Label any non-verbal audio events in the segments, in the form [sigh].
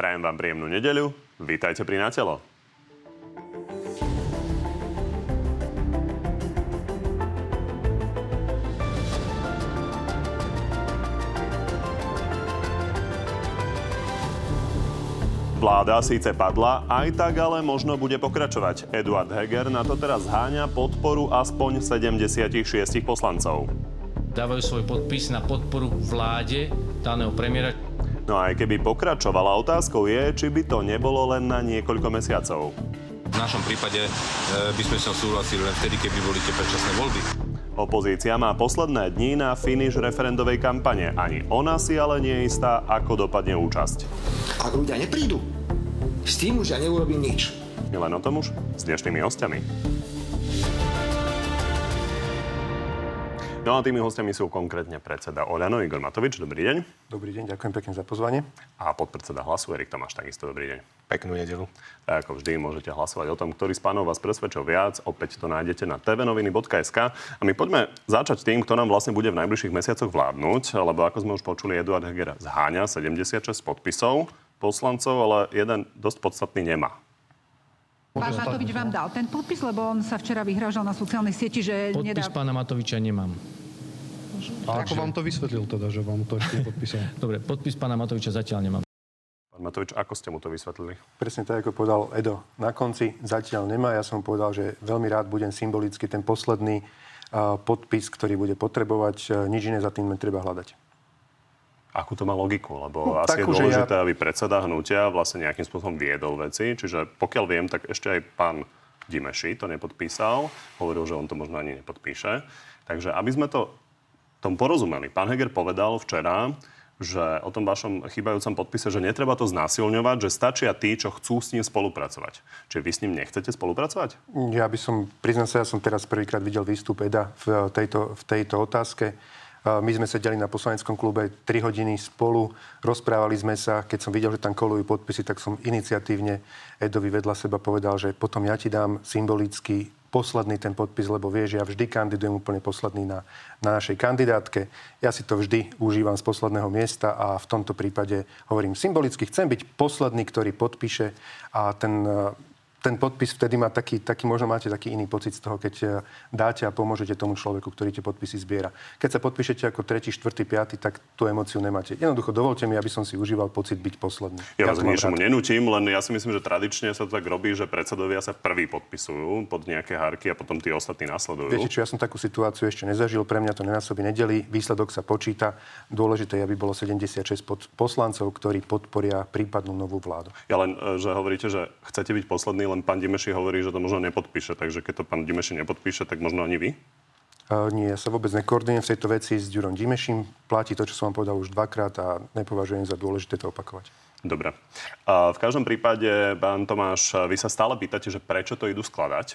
Prajem vám príjemnú nedeľu. Vítajte pri Natelo. Vláda síce padla, aj tak ale možno bude pokračovať. Eduard Heger na to teraz zháňa podporu aspoň 76 poslancov. Dávajú svoj podpis na podporu vláde daného premiéra. No aj keby pokračovala, otázkou je, či by to nebolo len na niekoľko mesiacov. V našom prípade e, by sme sa súhlasili len vtedy, keby boli tie predčasné voľby. Opozícia má posledné dni na finish referendovej kampane. Ani ona si ale nie je istá, ako dopadne účasť. Ak ľudia neprídu, s tým už ja neurobím nič. Milan Otomuš s dnešnými hostiami. No a tými hostiami sú konkrétne predseda Oľano Igor Matovič. Dobrý deň. Dobrý deň, ďakujem pekne za pozvanie. A podpredseda hlasu Erik Tomáš, takisto dobrý deň. Peknú nedelu. Tak ako vždy môžete hlasovať o tom, ktorý z pánov vás presvedčil viac. Opäť to nájdete na tvnoviny.sk. A my poďme začať tým, kto nám vlastne bude v najbližších mesiacoch vládnuť, lebo ako sme už počuli, Eduard Heger zháňa 76 podpisov poslancov, ale jeden dosť podstatný nemá. Pán Matovič vám dal ten podpis, lebo on sa včera vyhrážal na sociálnej sieti, že Podpis nedá... pána Matoviča nemám. A ako vám to vysvetlil teda, že vám to ešte nepodpísal? [laughs] Dobre, podpis pána Matoviča zatiaľ nemám. Pán Matovič, ako ste mu to vysvetlili? Presne tak, ako povedal Edo. Na konci zatiaľ nemá. Ja som mu povedal, že veľmi rád budem symbolicky ten posledný podpis, ktorý bude potrebovať. Nič iné za tým netreba hľadať. Akú to má logiku? Lebo No, asi je takú, že dôležité, ja- aby predseda hnutia vlastne nejakým spôsobom viedol veci. Čiže pokiaľ viem, tak ešte aj pán Dimeši to nepodpísal. Hovoril, že on to možno ani nepodpíše. Takže aby sme to tom porozumeli. Pán Heger povedal včera, že o tom vašom chýbajúcom podpise, že netreba to znásilňovať, že stačia tí, čo chcú s ním spolupracovať. Čiže vy s ním nechcete spolupracovať? Ja by som, priznám sa, ja som teraz prvýkrát videl výstup Eda v tejto, v tejto otázke. My sme sedeli na poslaneckom klube 3 hodiny spolu, rozprávali sme sa. Keď som videl, že tam kolujú podpisy, tak som iniciatívne Edovi vedľa seba povedal, že potom ja ti dám symbolicky posledný ten podpis, lebo vieš, ja vždy kandidujem úplne posledný na, na našej kandidátke. Ja si to vždy užívam z posledného miesta a v tomto prípade hovorím symbolicky, chcem byť posledný, ktorý podpíše a ten ten podpis vtedy má taký, taký, možno máte taký iný pocit z toho, keď e, dáte a pomôžete tomu človeku, ktorý tie podpisy zbiera. Keď sa podpíšete ako tretí, štvrtý, piaty, tak tú emóciu nemáte. Jednoducho dovolte mi, aby som si užíval pocit byť posledný. Ja, vás k ničomu rád. nenútim, len ja si myslím, že tradične sa to tak robí, že predsedovia sa prvý podpisujú pod nejaké hárky a potom tí ostatní nasledujú. Viete čo, ja som takú situáciu ešte nezažil, pre mňa to nenásobí nedeli, výsledok sa počíta. Dôležité je, aby bolo 76 pod- poslancov, ktorí podporia prípadnú novú vládu. Ja len, e, že hovoríte, že chcete byť posledný, len pán Dimeši hovorí, že to možno nepodpíše. Takže keď to pán Dimeši nepodpíše, tak možno ani vy? Nie, ja sa vôbec nekoordinujem v tejto veci s Ďurom Dimešim. Platí to, čo som vám povedal už dvakrát a nepovažujem za dôležité to opakovať. Dobre. V každom prípade, pán Tomáš, vy sa stále pýtate, že prečo to idú skladať.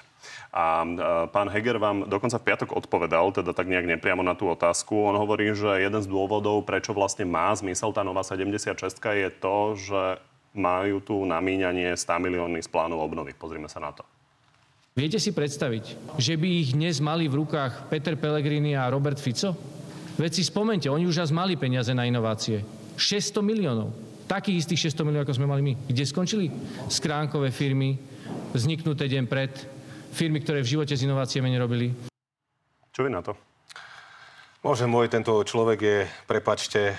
A pán Heger vám dokonca v piatok odpovedal, teda tak nejak nepriamo na tú otázku. On hovorí, že jeden z dôvodov, prečo vlastne má zmysel tá nová 76 je to, že majú tu namíňanie 100 miliónny z plánu obnovy. Pozrime sa na to. Viete si predstaviť, že by ich dnes mali v rukách Peter Pellegrini a Robert Fico? Veď si spomente, oni už raz mali peniaze na inovácie. 600 miliónov. Takých istých 600 miliónov, ako sme mali my. Kde skončili? Skránkové firmy, vzniknuté deň pred, firmy, ktoré v živote s inováciami nerobili. Čo vy na to? Môže môj, tento človek je, prepačte,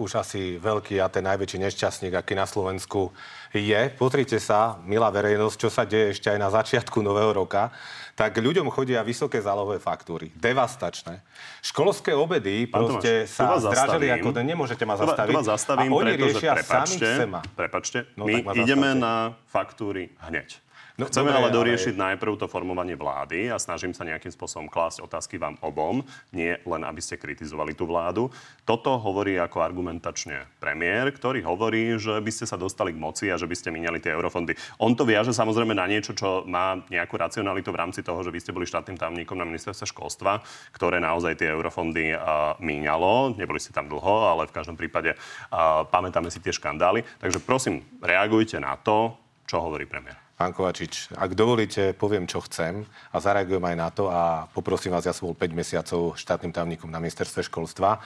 už asi veľký a ten najväčší nešťastník, aký na Slovensku je. Pozrite sa, milá verejnosť, čo sa deje ešte aj na začiatku nového roka. Tak ľuďom chodia vysoké zálohové faktúry. Devastačné. Školské obedy Pán proste Tomáš, sa zdražili zastavím. ako ten. Nemôžete ma zastaviť. Tu vás zastavím, a oni pretože, riešia prepačte, samých sema. prepačte, No, my ideme na faktúry hneď. No, Chceme dobre, ale ale- doriešiť najprv to formovanie vlády a snažím sa nejakým spôsobom klásť otázky vám obom, nie len aby ste kritizovali tú vládu. Toto hovorí ako argumentačne premiér, ktorý hovorí, že by ste sa dostali k moci a že by ste minali tie eurofondy. On to viaže samozrejme na niečo, čo má nejakú racionalitu v rámci toho, že vy ste boli štátnym tajomníkom na ministerstve školstva, ktoré naozaj tie eurofondy uh, míňalo. Neboli ste tam dlho, ale v každom prípade uh, pamätáme si tie škandály. Takže prosím, reagujte na to, čo hovorí premiér. Pán Kovačič, ak dovolíte, poviem, čo chcem a zareagujem aj na to a poprosím vás, ja som bol 5 mesiacov štátnym tajomníkom na ministerstve školstva.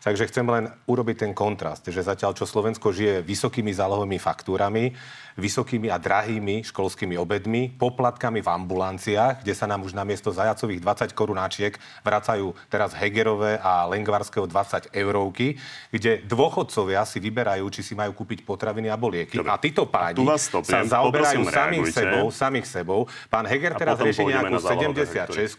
Takže chcem len urobiť ten kontrast, že zatiaľ, čo Slovensko žije vysokými zálohovými faktúrami, vysokými a drahými školskými obedmi, poplatkami v ambulanciách, kde sa nám už namiesto zajacových 20 korunáčiek vracajú teraz Hegerové a Lengvarského 20 eurovky, kde dôchodcovia si vyberajú, či si majú kúpiť potraviny alebo lieky. Dobre. A títo páni a sa zaoberajú samých sebou, samých sebou. Pán Heger teraz rieši nejakú 76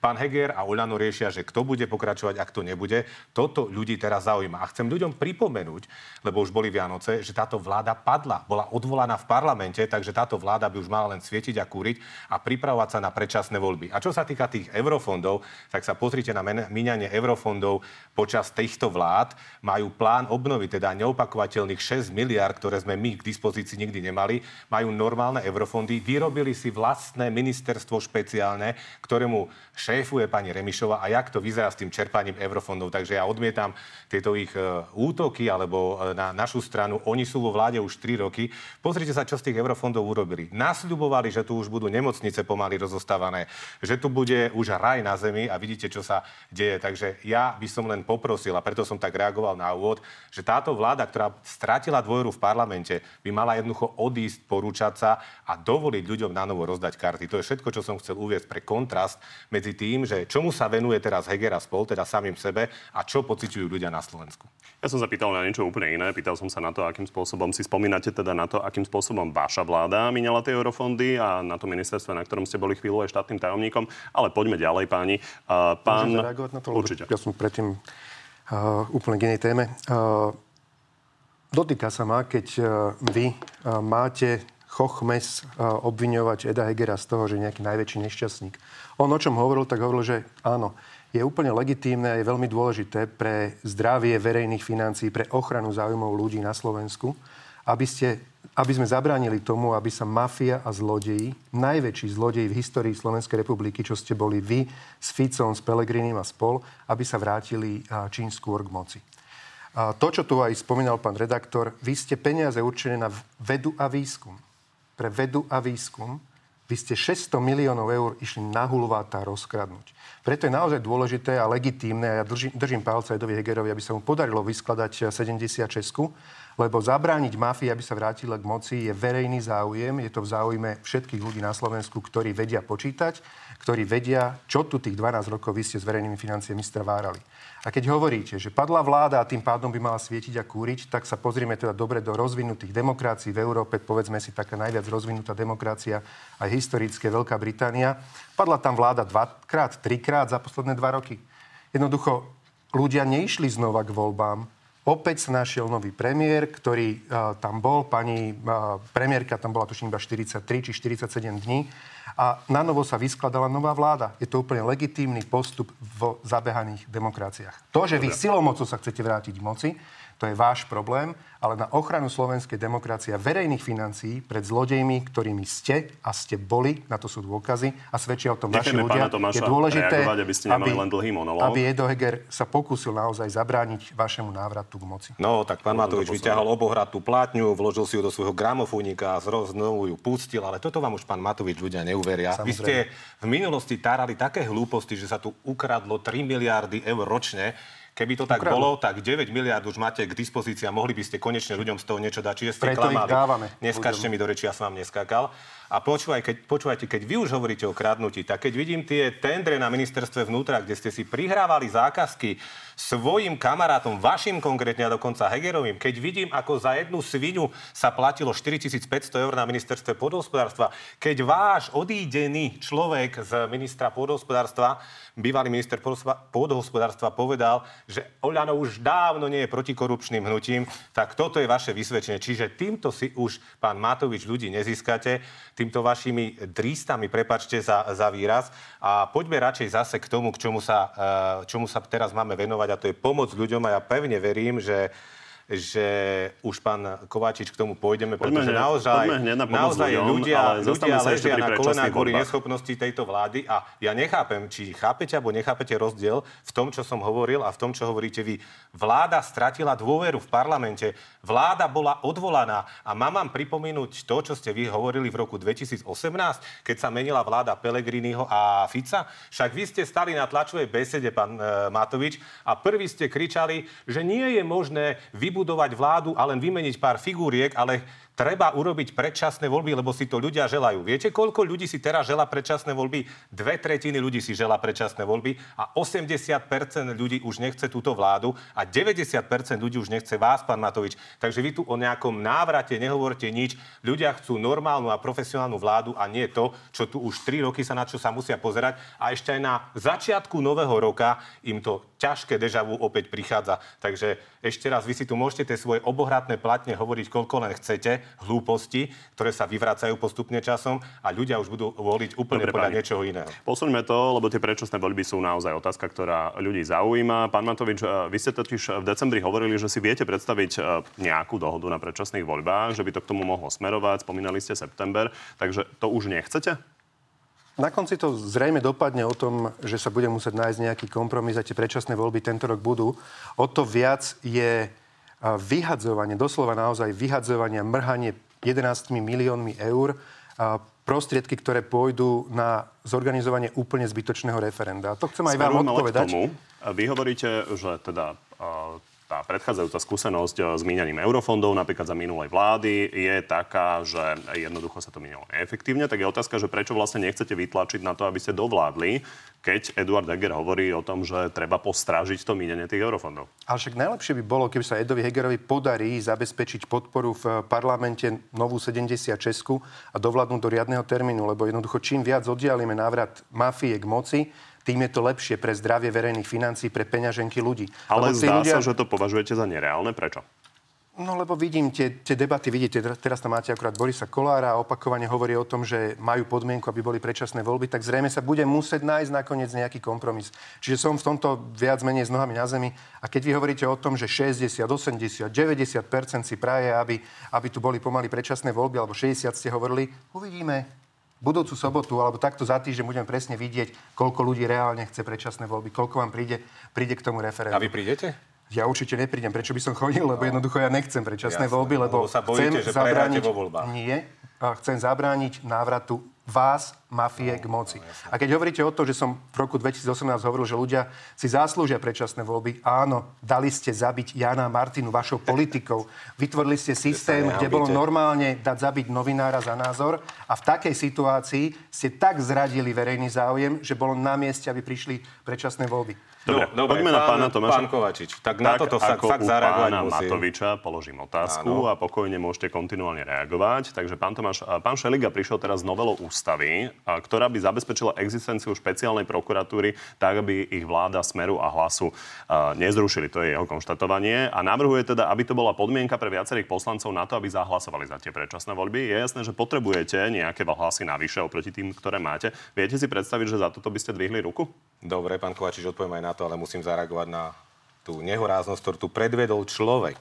Pán Heger a Uľano riešia, že kto bude pokračovať a kto nebude. Toto ľudí teraz zaujíma. A chcem ľuďom pripomenúť, lebo už boli Vianoce, že táto vláda padla. Bola odvolaná v parlamente, takže táto vláda by už mala len svietiť a kúriť a pripravovať sa na predčasné voľby. A čo sa týka tých eurofondov, tak sa pozrite na míňanie eurofondov počas týchto vlád. Majú plán obnovy, teda neopakovateľných 6 miliard, ktoré sme my k dispozícii nikdy nemali. Majú normálne eurofondy. Vyrobili si vlastné ministerstvo špeciálne, ktorému šéfuje pani Remišova a jak to vyzerá s tým čerpaním eurofondov. Takže ja odmietam tieto ich e, útoky alebo e, na našu stranu. Oni sú vo vláde už 3 roky. Pozrite sa, čo z tých eurofondov urobili. Nasľubovali, že tu už budú nemocnice pomaly rozostávané, že tu bude už raj na zemi a vidíte, čo sa deje. Takže ja by som len poprosil, a preto som tak reagoval na úvod, že táto vláda, ktorá strátila dôveru v parlamente, by mala jednoducho odísť, porúčať sa a dovoliť ľuďom na novo rozdať karty. To je všetko, čo som chcel uvieť pre kontrast medzi tým, že čomu sa venuje teraz Heger spol, teda samým sebe, a čo pociťujú ľudia na Slovensku. Ja som sa pýtal na niečo úplne iné. Pýtal som sa na to, akým spôsobom si spomínate teda na to, akým spôsobom vaša vláda minala tie eurofondy a na to ministerstve, na ktorom ste boli chvíľu aj štátnym tajomníkom. Ale poďme ďalej, páni. Uh, pán... na to? Určite. Ja som predtým uh, úplne k inej téme. Uh, dotýka sa ma, keď uh, vy uh, máte chochmes uh, obviňovať Eda Hegera z toho, že je nejaký najväčší nešťastník. On o čom hovoril, tak hovoril, že áno, je úplne legitímne a je veľmi dôležité pre zdravie verejných financií, pre ochranu záujmov ľudí na Slovensku, aby ste aby sme zabránili tomu, aby sa mafia a zlodeji, najväčší zlodeji v histórii Slovenskej republiky, čo ste boli vy s Ficom, s Pelegrinim a spol, aby sa vrátili čím skôr k moci. A to, čo tu aj spomínal pán redaktor, vy ste peniaze určené na vedu a výskum. Pre vedu a výskum vy ste 600 miliónov eur išli na hulváta rozkradnúť. Preto je naozaj dôležité a legitímne, a ja držím, držím palce Edovi Hegerovi, aby sa mu podarilo vyskladať 76 lebo zabrániť mafii, aby sa vrátila k moci, je verejný záujem. Je to v záujme všetkých ľudí na Slovensku, ktorí vedia počítať, ktorí vedia, čo tu tých 12 rokov vy ste s verejnými financiami strvárali. A keď hovoríte, že padla vláda a tým pádom by mala svietiť a kúriť, tak sa pozrieme teda dobre do rozvinutých demokrácií v Európe. Povedzme si taká najviac rozvinutá demokracia aj historické Veľká Británia. Padla tam vláda dvakrát, trikrát za posledné dva roky. Jednoducho ľudia neišli znova k voľbám, Opäť sa našiel nový premiér, ktorý uh, tam bol. Pani uh, premiérka tam bola tuším iba 43 či 47 dní. A na novo sa vyskladala nová vláda. Je to úplne legitímny postup v zabehaných demokraciách. To, že vy silou mocou sa chcete vrátiť moci, to je váš problém, ale na ochranu slovenskej demokracie a verejných financií pred zlodejmi, ktorými ste a ste boli, na to sú dôkazy a svedčia o tom vaši ľudia, je dôležité, aby, ste aby, len dlhý aby Edo Heger sa pokúsil naozaj zabrániť vašemu návratu k moci. No, tak pán Matovič vyťahol obohratú plátňu, vložil si ju do svojho gramofónika a znovu ju pustil, ale toto vám už pán Matovič ľudia neuveria. Samozrejme. Vy ste v minulosti tárali také hlúposti, že sa tu ukradlo 3 miliardy eur ročne Keby to tak bolo, tak 9 miliard už máte k dispozícii a mohli by ste konečne ľuďom z toho niečo dať. Čiže ste Preto klamali. dávame. Neskačte mi do reči, ja som vám neskakal. A počúvaj, keď, počúvajte, keď vy už hovoríte o kradnutí, tak keď vidím tie tendre na ministerstve vnútra, kde ste si prihrávali zákazky svojim kamarátom, vašim konkrétne a dokonca Hegerovým, keď vidím, ako za jednu svinu sa platilo 4500 eur na ministerstve podhospodárstva, keď váš odídený človek z ministra podhospodárstva, bývalý minister podhospodárstva povedal, že Oľano už dávno nie je protikorupčným hnutím, tak toto je vaše vysvedčenie. Čiže týmto si už, pán Matovič, ľudí nezískate týmto vašimi drístami, prepačte za, za výraz. A poďme radšej zase k tomu, k čomu sa, eh, čomu sa teraz máme venovať, a to je pomoc ľuďom. A ja pevne verím, že že už pán Kováčič k tomu pôjdeme, Poďme pretože hneď- naozaj, poďme na naozaj ľuďom, ľudia, ľudia ležia na kolenách kvôli neschopnosti tejto vlády a ja nechápem, či chápete alebo nechápete rozdiel v tom, čo som hovoril a v tom, čo hovoríte vy. Vláda stratila dôveru v parlamente, vláda bola odvolaná a mám vám pripomínuť to, čo ste vy hovorili v roku 2018, keď sa menila vláda Pelegriniho a Fica. Však vy ste stali na tlačovej besede, pán e, Matovič, a prvý ste kričali, že nie je možné vybudovať vládu a len vymeniť pár figúriek, ale treba urobiť predčasné voľby, lebo si to ľudia želajú. Viete, koľko ľudí si teraz žela predčasné voľby? Dve tretiny ľudí si žela predčasné voľby a 80% ľudí už nechce túto vládu a 90% ľudí už nechce vás, pán Matovič. Takže vy tu o nejakom návrate nehovorte nič. Ľudia chcú normálnu a profesionálnu vládu a nie to, čo tu už 3 roky sa na čo sa musia pozerať. A ešte aj na začiatku nového roka im to ťažké dežavu opäť prichádza. Takže ešte raz, vy si tu môžete tie svoje obohratné platne hovoriť, koľko len chcete, hlúposti, ktoré sa vyvracajú postupne časom a ľudia už budú voliť úplne Dobre, podľa páni. niečoho iného. Posuňme to, lebo tie predčasné voľby sú naozaj otázka, ktorá ľudí zaujíma. Pán Matovič, eh, vy ste totiž v decembri hovorili, že si viete predstaviť eh, nejakú dohodu na predčasných voľbách, že by to k tomu mohlo smerovať. Spomínali ste september, takže to už nechcete? Na konci to zrejme dopadne o tom, že sa bude musieť nájsť nejaký kompromis a tie predčasné voľby tento rok budú. O to viac je vyhadzovanie, doslova naozaj vyhadzovanie, mrhanie 11 miliónmi eur prostriedky, ktoré pôjdu na zorganizovanie úplne zbytočného referenda. To chcem aj vám Smerujem ale odpovedať. K tomu, vy hovoríte, že teda tá predchádzajúca skúsenosť s míňaním eurofondov napríklad za minulej vlády je taká, že jednoducho sa to minilo neefektívne. Tak je otázka, že prečo vlastne nechcete vytlačiť na to, aby ste dovládli, keď Eduard Heger hovorí o tom, že treba postrážiť to míňanie tých eurofondov. Ale však najlepšie by bolo, keby sa Edovi Hegerovi podarí zabezpečiť podporu v parlamente novú 76 a dovládnuť do riadneho termínu, lebo jednoducho čím viac oddialíme návrat mafie k moci, tým je to lepšie pre zdravie verejných financií, pre peňaženky ľudí. Ale Lebo zdá sa, že to považujete za nereálne. Prečo? No lebo vidím tie, tie debaty, vidíte, ter- teraz tam máte akurát Borisa Kolára a opakovane hovorí o tom, že majú podmienku, aby boli predčasné voľby, tak zrejme sa bude musieť nájsť nakoniec nejaký kompromis. Čiže som v tomto viac menej s nohami na zemi. A keď vy hovoríte o tom, že 60, 80, 90 si praje, aby, aby tu boli pomaly predčasné voľby, alebo 60 ste hovorili, uvidíme. Budúcu sobotu alebo takto za týždeň budeme presne vidieť, koľko ľudí reálne chce predčasné voľby, koľko vám príde, príde k tomu referendu. A vy prídete? Ja určite neprídem. Prečo by som chodil? Lebo jednoducho ja nechcem predčasné Jasné. voľby, lebo, Lebo sa bojíte, chcem že zabrániť... vo voľbách. Nie. A chcem zabrániť návratu vás, mafie, k moci. A keď hovoríte o to, že som v roku 2018 hovoril, že ľudia si zaslúžia predčasné voľby, áno, dali ste zabiť Jana Martinu vašou politikou. [laughs] Vytvorili ste systém, kde bolo normálne dať zabiť novinára za názor a v takej situácii ste tak zradili verejný záujem, že bolo na mieste, aby prišli predčasné voľby. Dobre, No, dobre, poďme na pán- pána Tomáša. pán Kovačič, tak na toto sa ako fakt zareagovať pána musím. Matoviča položím otázku Áno. a pokojne môžete kontinuálne reagovať. Takže pán Tomáš, pán Šeliga prišiel teraz s novelou ústavy, ktorá by zabezpečila existenciu špeciálnej prokuratúry tak, aby ich vláda Smeru a Hlasu nezrušili. To je jeho konštatovanie. A navrhuje teda, aby to bola podmienka pre viacerých poslancov na to, aby zahlasovali za tie predčasné voľby. Je jasné, že potrebujete nejaké hlasy navyše oproti tým, ktoré máte. Viete si predstaviť, že za toto by ste dvihli ruku? Dobre, pán Kovačič, odpoviem aj na to, ale musím zareagovať na tú nehoráznosť, ktorú tu predvedol človek.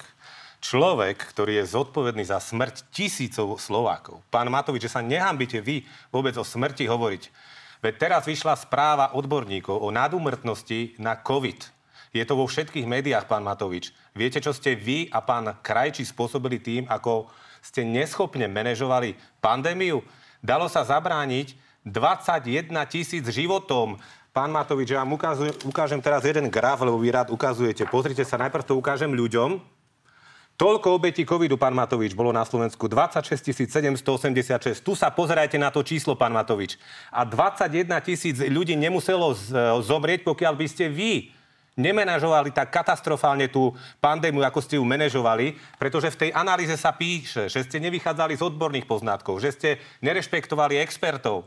Človek, ktorý je zodpovedný za smrť tisícov Slovákov. Pán Matovič, že sa nehambíte vy vôbec o smrti hovoriť. Veď teraz vyšla správa odborníkov o nadúmrtnosti na COVID. Je to vo všetkých médiách, pán Matovič. Viete, čo ste vy a pán Krajčí spôsobili tým, ako ste neschopne manažovali pandémiu? Dalo sa zabrániť 21 tisíc životom. Pán Matovič, ja vám ukážem, ukážem teraz jeden graf, lebo vy rád ukazujete. Pozrite sa, najprv to ukážem ľuďom. Toľko obetí covidu, pán Matovič, bolo na Slovensku. 26 786. Tu sa pozerajte na to číslo, pán Matovič. A 21 tisíc ľudí nemuselo z- zomrieť, pokiaľ by ste vy nemenažovali tak katastrofálne tú pandémiu, ako ste ju manažovali, pretože v tej analýze sa píše, že ste nevychádzali z odborných poznatkov, že ste nerešpektovali expertov.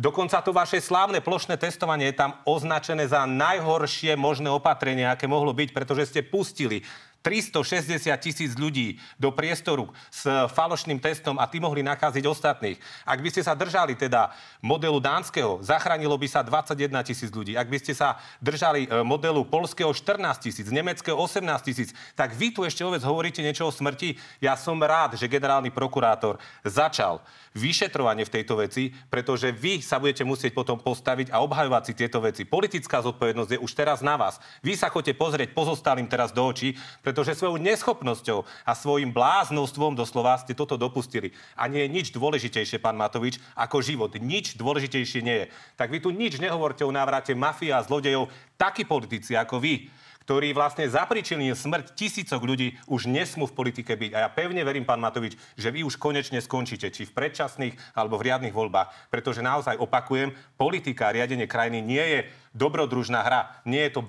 Dokonca to vaše slávne plošné testovanie je tam označené za najhoršie možné opatrenie, aké mohlo byť, pretože ste pustili 360 tisíc ľudí do priestoru s falošným testom a tí mohli nakaziť ostatných. Ak by ste sa držali teda modelu dánskeho, zachránilo by sa 21 tisíc ľudí. Ak by ste sa držali e, modelu polského 14 tisíc, nemeckého 18 tisíc, tak vy tu ešte vôbec hovoríte niečo o smrti. Ja som rád, že generálny prokurátor začal vyšetrovanie v tejto veci, pretože vy sa budete musieť potom postaviť a obhajovať si tieto veci. Politická zodpovednosť je už teraz na vás. Vy sa chodete pozrieť pozostalým teraz do očí, pretože svojou neschopnosťou a svojim bláznostvom doslova ste toto dopustili. A nie je nič dôležitejšie, pán Matovič, ako život. Nič dôležitejšie nie je. Tak vy tu nič nehovorte o návrate mafia a zlodejov. Takí politici ako vy ktorí vlastne zapričili smrť tisícok ľudí, už nesmú v politike byť. A ja pevne verím, pán Matovič, že vy už konečne skončíte, či v predčasných alebo v riadnych voľbách. Pretože naozaj opakujem, politika a riadenie krajiny nie je dobrodružná hra. Nie je to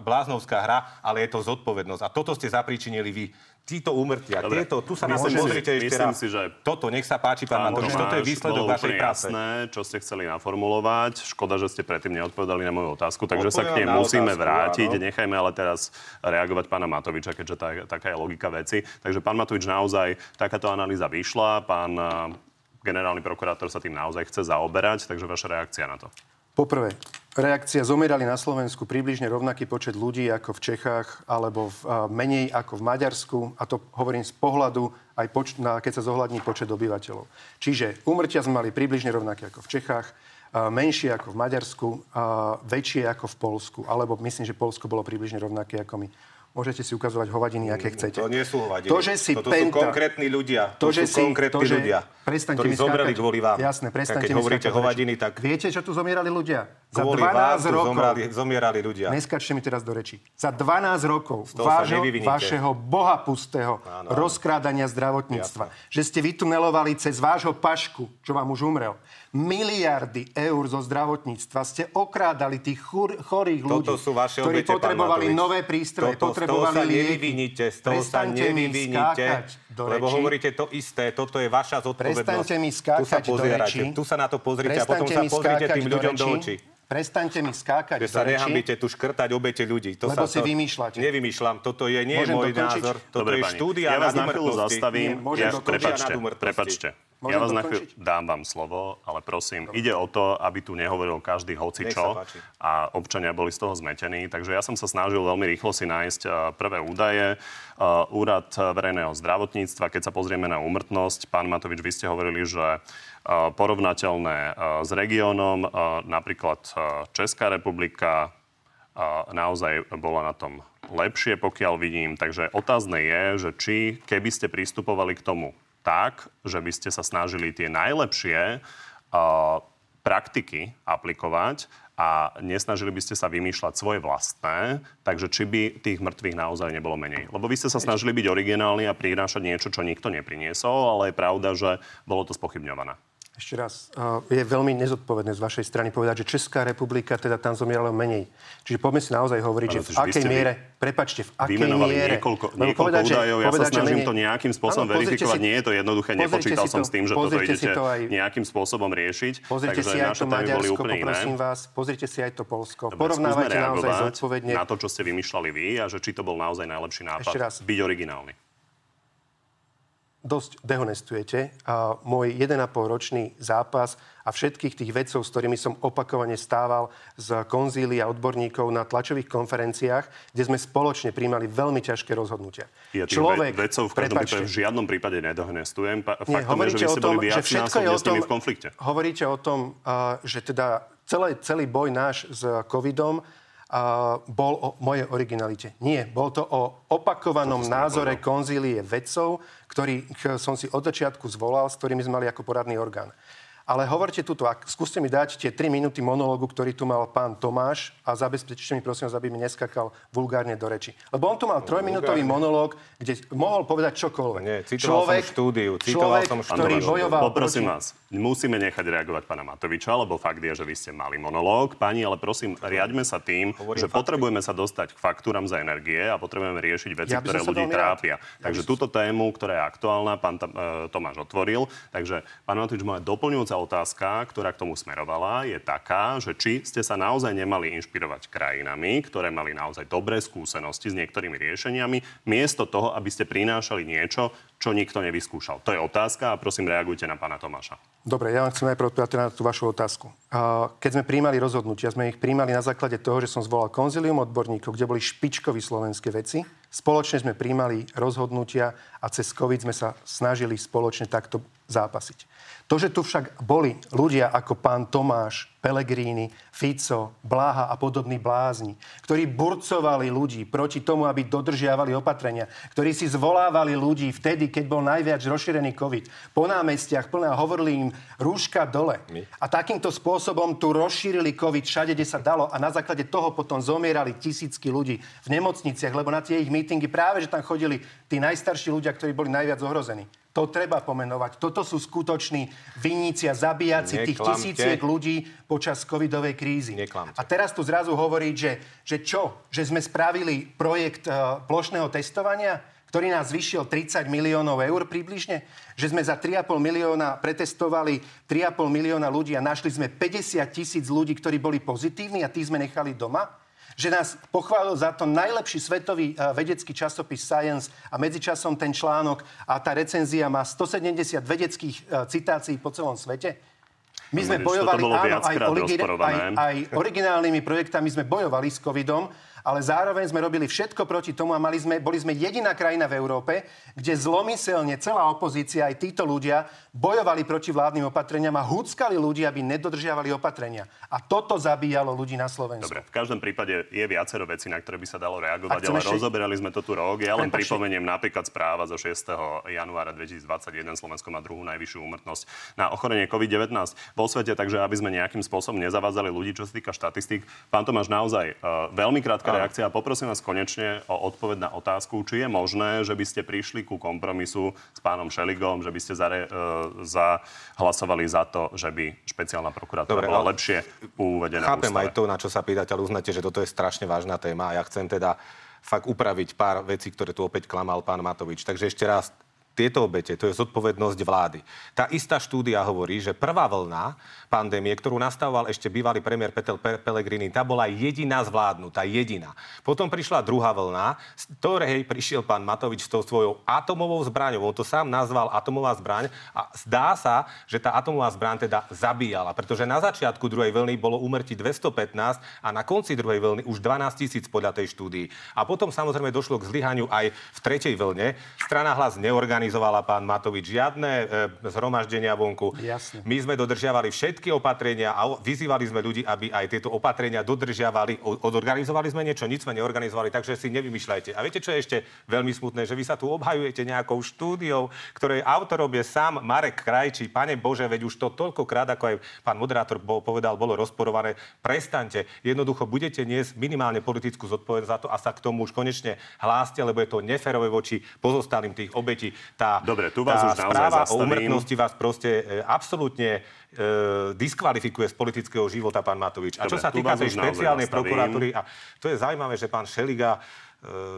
bláznovská hra, ale je to zodpovednosť. A toto ste zapričinili vy títo úmrtia, Dobre. tieto, tu sa na to pozrite ešte raz. Si, že... Toto, nech sa páči, pán Matovič, toto je výsledok vašej práce. jasné, čo ste chceli naformulovať. Škoda, že ste predtým neodpovedali na moju otázku, takže Odpovedám sa k nej musíme otázku, vrátiť. Áno. Nechajme ale teraz reagovať pána Matoviča, keďže tá, taká je logika veci. Takže pán Matovič, naozaj takáto analýza vyšla. Pán eh, generálny prokurátor sa tým naozaj chce zaoberať, takže vaša reakcia na to. Poprvé, reakcia zomierali na Slovensku približne rovnaký počet ľudí ako v Čechách alebo v, a, menej ako v Maďarsku. A to hovorím z pohľadu aj poč- na, keď sa zohľadní počet obyvateľov. Čiže úmrtia sme mali približne rovnaké ako v Čechách, a, menšie ako v Maďarsku, a, väčšie ako v Polsku. Alebo myslím, že Polsko bolo približne rovnaké ako my. Môžete si ukazovať hovadiny, aké chcete. To nie sú hovadiny. To, že si Toto penta, sú konkrétni ľudia. To, že sú si, konkrétni to, že, ľudia, ktorí zomreli kvôli vám. Jasné, prestaňte keď hovoríte hovadiny, tak... Viete, čo tu zomierali ľudia? Za 12 vás rokov. Zomrali, zomierali ľudia. Neskačte mi teraz do reči. Za 12 rokov vášho, vašeho bohapustého Áno. rozkrádania zdravotníctva, Jasne. že ste vytunelovali cez vášho pašku, čo vám už umrel, miliardy eur zo zdravotníctva ste okrádali tých chor- chorých ľudí, Toto sú vaše ktorí obete, potrebovali nové prístroje, Toto, potrebovali z toho sa nevyvinite, z toho sa nevyvinite, lebo reči. hovoríte to isté, toto je vaša zodpovednosť. Prestaňte mi skákať tu sa do reči. Tu sa na to pozrite a potom sa pozrite tým ľuďom do, do očí. Prestaňte mi skákať Že sa nehambíte tu škrtať obete ľudí. To Lebo sa, si to, vymýšľate. Nevymýšľam, toto je nie Môžem môj názor, toto Dobre, je štúdia ja vás na chvíľu zastavím. Ja, prepačte, prepačte. Môžem ja vás na chvíľu dám vám slovo, ale prosím, Dobre. ide o to, aby tu nehovoril každý hocičo a občania boli z toho zmetení. Takže ja som sa snažil veľmi rýchlo si nájsť e, prvé údaje. E, Úrad verejného zdravotníctva, keď sa pozrieme na úmrtnosť, pán Matovič, vy ste hovorili, že e, porovnateľné s regiónom, napríklad Česká republika naozaj bola na tom lepšie, pokiaľ vidím. Takže otázne je, že či keby ste pristupovali k tomu tak, že by ste sa snažili tie najlepšie uh, praktiky aplikovať a nesnažili by ste sa vymýšľať svoje vlastné, takže či by tých mŕtvych naozaj nebolo menej. Lebo vy ste sa snažili byť originálni a prinášať niečo, čo nikto nepriniesol, ale je pravda, že bolo to spochybňované. Ešte raz, je veľmi nezodpovedné z vašej strany povedať, že Česká republika teda tam zomierala menej. Čiže poďme si naozaj hovoriť, že v akej miere, prepačte, v akej miere... niekoľko, niekoľko povedať, údajov, ja povedať, sa snažím menej... to nejakým spôsobom ano, verifikovať. Si, nie je to jednoduché, nepočítal som to, s tým, že toto idete to aj, nejakým spôsobom riešiť. Pozrite si aj to Maďarsko, poprosím vás, pozrite si aj to Polsko. Porovnávajte naozaj zodpovedne. Na to, čo ste vymýšľali vy a že či to bol naozaj najlepší nápad byť originálny dosť dehonestujete a môj 1,5 ročný zápas a všetkých tých vedcov, s ktorými som opakovane stával z konzíly a odborníkov na tlačových konferenciách, kde sme spoločne príjmali veľmi ťažké rozhodnutia. Ja Človek, vedcov v každom prípade, v žiadnom prípade nedohonestujem. Faktom nie, je, že vy ste boli viac násobne s nimi v konflikte. Hovoríte o tom, že teda celý, celý boj náš s covidom bol o mojej originalite. Nie, bol to o opakovanom to názore konzílie vedcov, ktorých som si od začiatku zvolal, s ktorými sme mali ako poradný orgán. Ale hovorte tuto, ak skúste mi dať tie 3 minúty monológu, ktorý tu mal pán Tomáš a zabezpečte mi prosím aby mi neskakal vulgárne do reči. Lebo on tu mal trojminútový monológ, kde mohol povedať čokoľvek. Nie, citoval človek, som štúdiu, citoval som štúdiu. ktorý bojoval Poprosím proti... vás, musíme nechať reagovať pána Matoviča, lebo fakt je, že vy ste mali monológ. Pani, ale prosím, riaďme sa tým, Hovorím že fakty. potrebujeme sa dostať k faktúram za energie a potrebujeme riešiť veci, ja ktoré ľudí trápia. Ja takže túto tému, ktorá je aktuálna, pán e, Tomáš otvoril. Takže pán Matovič, moja doplňujúca otázka, ktorá k tomu smerovala, je taká, že či ste sa naozaj nemali inšpirovať krajinami, ktoré mali naozaj dobré skúsenosti s niektorými riešeniami, miesto toho, aby ste prinášali niečo, čo nikto nevyskúšal. To je otázka a prosím, reagujte na pána Tomáša. Dobre, ja vám chcem najprv odpovedať na tú vašu otázku. Keď sme príjmali rozhodnutia, sme ich príjmali na základe toho, že som zvolal konzilium odborníkov, kde boli špičkoví slovenské veci. Spoločne sme príjmali rozhodnutia a cez COVID sme sa snažili spoločne takto zápasiť. To, že tu však boli ľudia ako pán Tomáš, Pelegrini, Fico, Bláha a podobní blázni, ktorí burcovali ľudí proti tomu, aby dodržiavali opatrenia, ktorí si zvolávali ľudí vtedy, keď bol najviac rozšírený COVID, po námestiach plné a hovorili im rúška dole. My. A takýmto spôsobom tu rozšírili COVID všade, kde sa dalo a na základe toho potom zomierali tisícky ľudí v nemocniciach, lebo na tie ich mítingy práve, že tam chodili tí najstarší ľudia, ktorí boli najviac ohrození. To treba pomenovať. Toto sú skutoční vinníci a zabíjaci tých tisíciek ľudí počas covidovej krízy. Neklamte. A teraz tu zrazu hovoriť, že, že čo? Že sme spravili projekt uh, plošného testovania, ktorý nás vyšiel 30 miliónov eur približne? Že sme za 3,5 milióna pretestovali 3,5 milióna ľudí a našli sme 50 tisíc ľudí, ktorí boli pozitívni a tí sme nechali doma? že nás pochválil za to najlepší svetový uh, vedecký časopis Science a medzičasom ten článok a tá recenzia má 170 vedeckých uh, citácií po celom svete? My sme bojovali, áno, aj, aj, aj originálnymi projektami sme bojovali s covidom, ale zároveň sme robili všetko proti tomu a mali sme, boli sme jediná krajina v Európe, kde zlomyselne celá opozícia, aj títo ľudia, bojovali proti vládnym opatreniam a húckali ľudí, aby nedodržiavali opatrenia. A toto zabíjalo ľudí na Slovensku. Dobre, v každom prípade je viacero vecí, na ktoré by sa dalo reagovať, ale ešte... rozoberali sme to tu rok. Ja len pripomeniem napríklad správa zo 6. januára 2021. Slovensko má druhú najvyššiu úmrtnosť na ochorenie COVID-19 vo svete, takže aby sme nejakým spôsobom nezavádzali ľudí, čo sa týka štatistík. Pán Tomáš, naozaj uh, veľmi krátka krátka reakcia. Poprosím vás konečne o odpoveď na otázku, či je možné, že by ste prišli ku kompromisu s pánom Šeligom, že by ste zare, uh, zahlasovali za to, že by špeciálna prokuratúra bola ale... lepšie uvedená Chápem aj to, na čo sa pýtate, ale uznáte, že toto je strašne vážna téma a ja chcem teda fakt upraviť pár vecí, ktoré tu opäť klamal pán Matovič. Takže ešte raz, tieto obete, to je zodpovednosť vlády. Tá istá štúdia hovorí, že prvá vlna pandémie, ktorú nastavoval ešte bývalý premiér Petel Pellegrini, tá bola jediná zvládnutá, jediná. Potom prišla druhá vlna, z ktorej prišiel pán Matovič s tou svojou atomovou zbraňou. On to sám nazval atomová zbraň a zdá sa, že tá atomová zbraň teda zabíjala, pretože na začiatku druhej vlny bolo umrtí 215 a na konci druhej vlny už 12 tisíc podľa tej štúdii. A potom samozrejme došlo k zlyhaniu aj v tretej vlne. Strana hlas neorganizovala pán Matovič žiadne e, zhromaždenia vonku. Jasne. My sme dodržiavali všetky opatrenia a vyzývali sme ľudí, aby aj tieto opatrenia dodržiavali. Odorganizovali sme niečo, nič sme neorganizovali, takže si nevymýšľajte. A viete, čo je ešte veľmi smutné? Že vy sa tu obhajujete nejakou štúdiou, ktorej autorom je sám Marek Krajčí. Pane Bože, veď už to toľkokrát, ako aj pán moderátor povedal, bolo rozporované. Prestaňte. Jednoducho budete niesť minimálne politickú zodpovednosť za to a sa k tomu už konečne hláste, lebo je to neferové voči pozostalým tých obetí. Tá, Dobre, tu vás tá už správa o umrtnosti vás proste e, absolútne e, diskvalifikuje z politického života pán Matovič. A čo sa týka tej špeciálnej prokuratúry, a to je zaujímavé, že pán Šeliga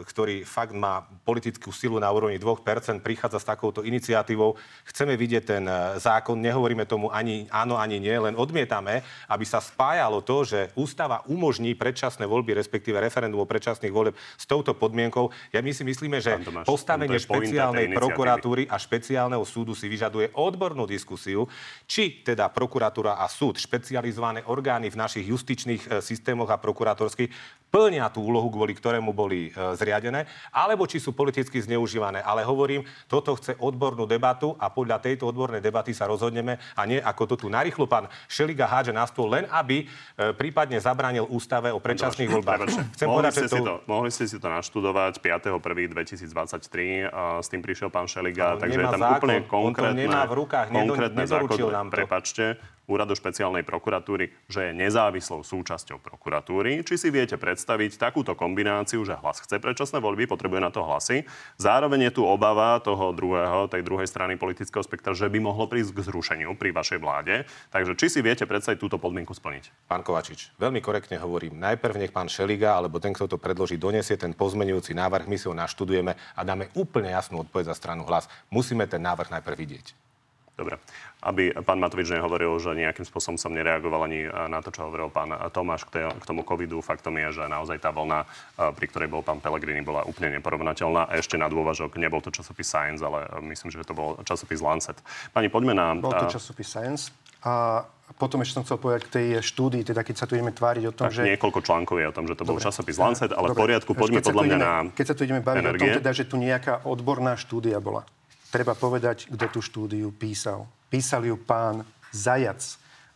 ktorý fakt má politickú silu na úrovni 2%, prichádza s takouto iniciatívou. Chceme vidieť ten e, zákon, nehovoríme tomu ani áno, ani nie, len odmietame, aby sa spájalo to, že ústava umožní predčasné voľby, respektíve referendum o predčasných voľb s touto podmienkou. Ja my si myslíme, že Tomáš, postavenie špeciálnej prokuratúry a špeciálneho súdu si vyžaduje odbornú diskusiu, či teda prokuratúra a súd, špecializované orgány v našich justičných e, systémoch a prokurátorských plnia tú úlohu, kvôli ktorému boli e, zriadené, alebo či sú politicky zneužívané. Ale hovorím, toto chce odbornú debatu a podľa tejto odbornej debaty sa rozhodneme a nie ako to tu narýchlo pán Šeliga hádže na stôl, len aby e, prípadne zabránil ústave o predčasných voľbách. Chcem mohli, povedať, ste to... si to, mohli ste si to naštudovať 5.1.2023, s tým prišiel pán Šeliga, takže je tam zákon, úplne konkrétne, nemá v rukách, konkrétne zákon, nám to. Prepačte, úradu špeciálnej prokuratúry, že je nezávislou súčasťou prokuratúry. Či si viete predstaviť takúto kombináciu, že hlas chce predčasné voľby, potrebuje na to hlasy. Zároveň je tu obava toho druhého, tej druhej strany politického spektra, že by mohlo prísť k zrušeniu pri vašej vláde. Takže či si viete predstaviť túto podmienku splniť? Pán Kovačič, veľmi korektne hovorím. Najprv nech pán Šeliga alebo ten, kto to predloží, donesie ten pozmenujúci návrh, my si ho naštudujeme a dáme úplne jasnú odpoveď za stranu hlas. Musíme ten návrh najprv vidieť. Dobre. Aby pán Matovič nehovoril, že nejakým spôsobom som nereagoval ani na to, čo hovoril pán Tomáš k, tomu covidu. Faktom je, že naozaj tá vlna, pri ktorej bol pán Pellegrini, bola úplne neporovnateľná. A ešte na dôvažok, nebol to časopis Science, ale myslím, že to bol časopis Lancet. Pani, poďme na... Bol to časopis Science. A potom ešte som chcel povedať k tej štúdii, teda keď sa tu ideme tváriť o tom, tak že... niekoľko článkov je o tom, že to bol Dobre. časopis Lancet, ale Dobre. v poriadku, poďme podľa mňa na Keď sa tu ideme baviť energie. o tom, teda, že tu nejaká odborná štúdia bola. Treba povedať, kto tú štúdiu písal. Písal ju pán Zajac.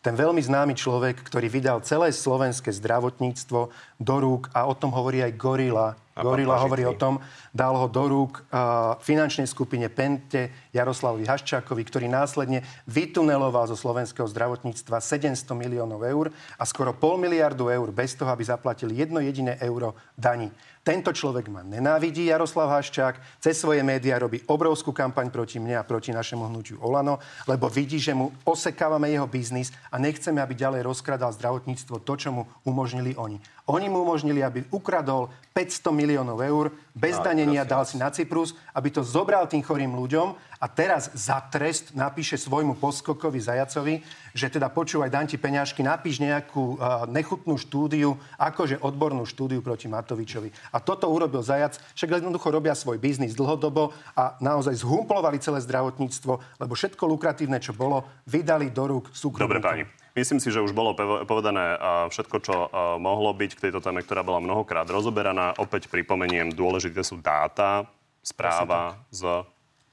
Ten veľmi známy človek, ktorý vydal celé slovenské zdravotníctvo do rúk a o tom hovorí aj Gorila, Gorila hovorí o tom, dal ho do rúk uh, finančnej skupine Pente Jaroslavovi Haščákovi, ktorý následne vytuneloval zo slovenského zdravotníctva 700 miliónov eur a skoro pol miliardu eur bez toho, aby zaplatili jedno jediné euro daní. Tento človek ma nenávidí, Jaroslav Haščák, cez svoje médiá robí obrovskú kampaň proti mne a proti našemu hnutiu Olano, lebo vidí, že mu osekávame jeho biznis a nechceme, aby ďalej rozkradal zdravotníctvo to, čo mu umožnili oni. Oni mu umožnili, aby ukradol 500 miliónov eur bez danenia, dal si na Cyprus, aby to zobral tým chorým ľuďom a teraz za trest napíše svojmu poskokovi Zajacovi, že teda počúvaj, dám ti peňažky, napíš nejakú uh, nechutnú štúdiu, akože odbornú štúdiu proti Matovičovi. A toto urobil Zajac, však jednoducho robia svoj biznis dlhodobo a naozaj zhumplovali celé zdravotníctvo, lebo všetko lukratívne, čo bolo, vydali do rúk súkromníkom. Dobre, pani. Myslím si, že už bolo povedané všetko, čo mohlo byť k tejto téme, ktorá bola mnohokrát rozoberaná. Opäť pripomeniem, dôležité sú dáta, správa z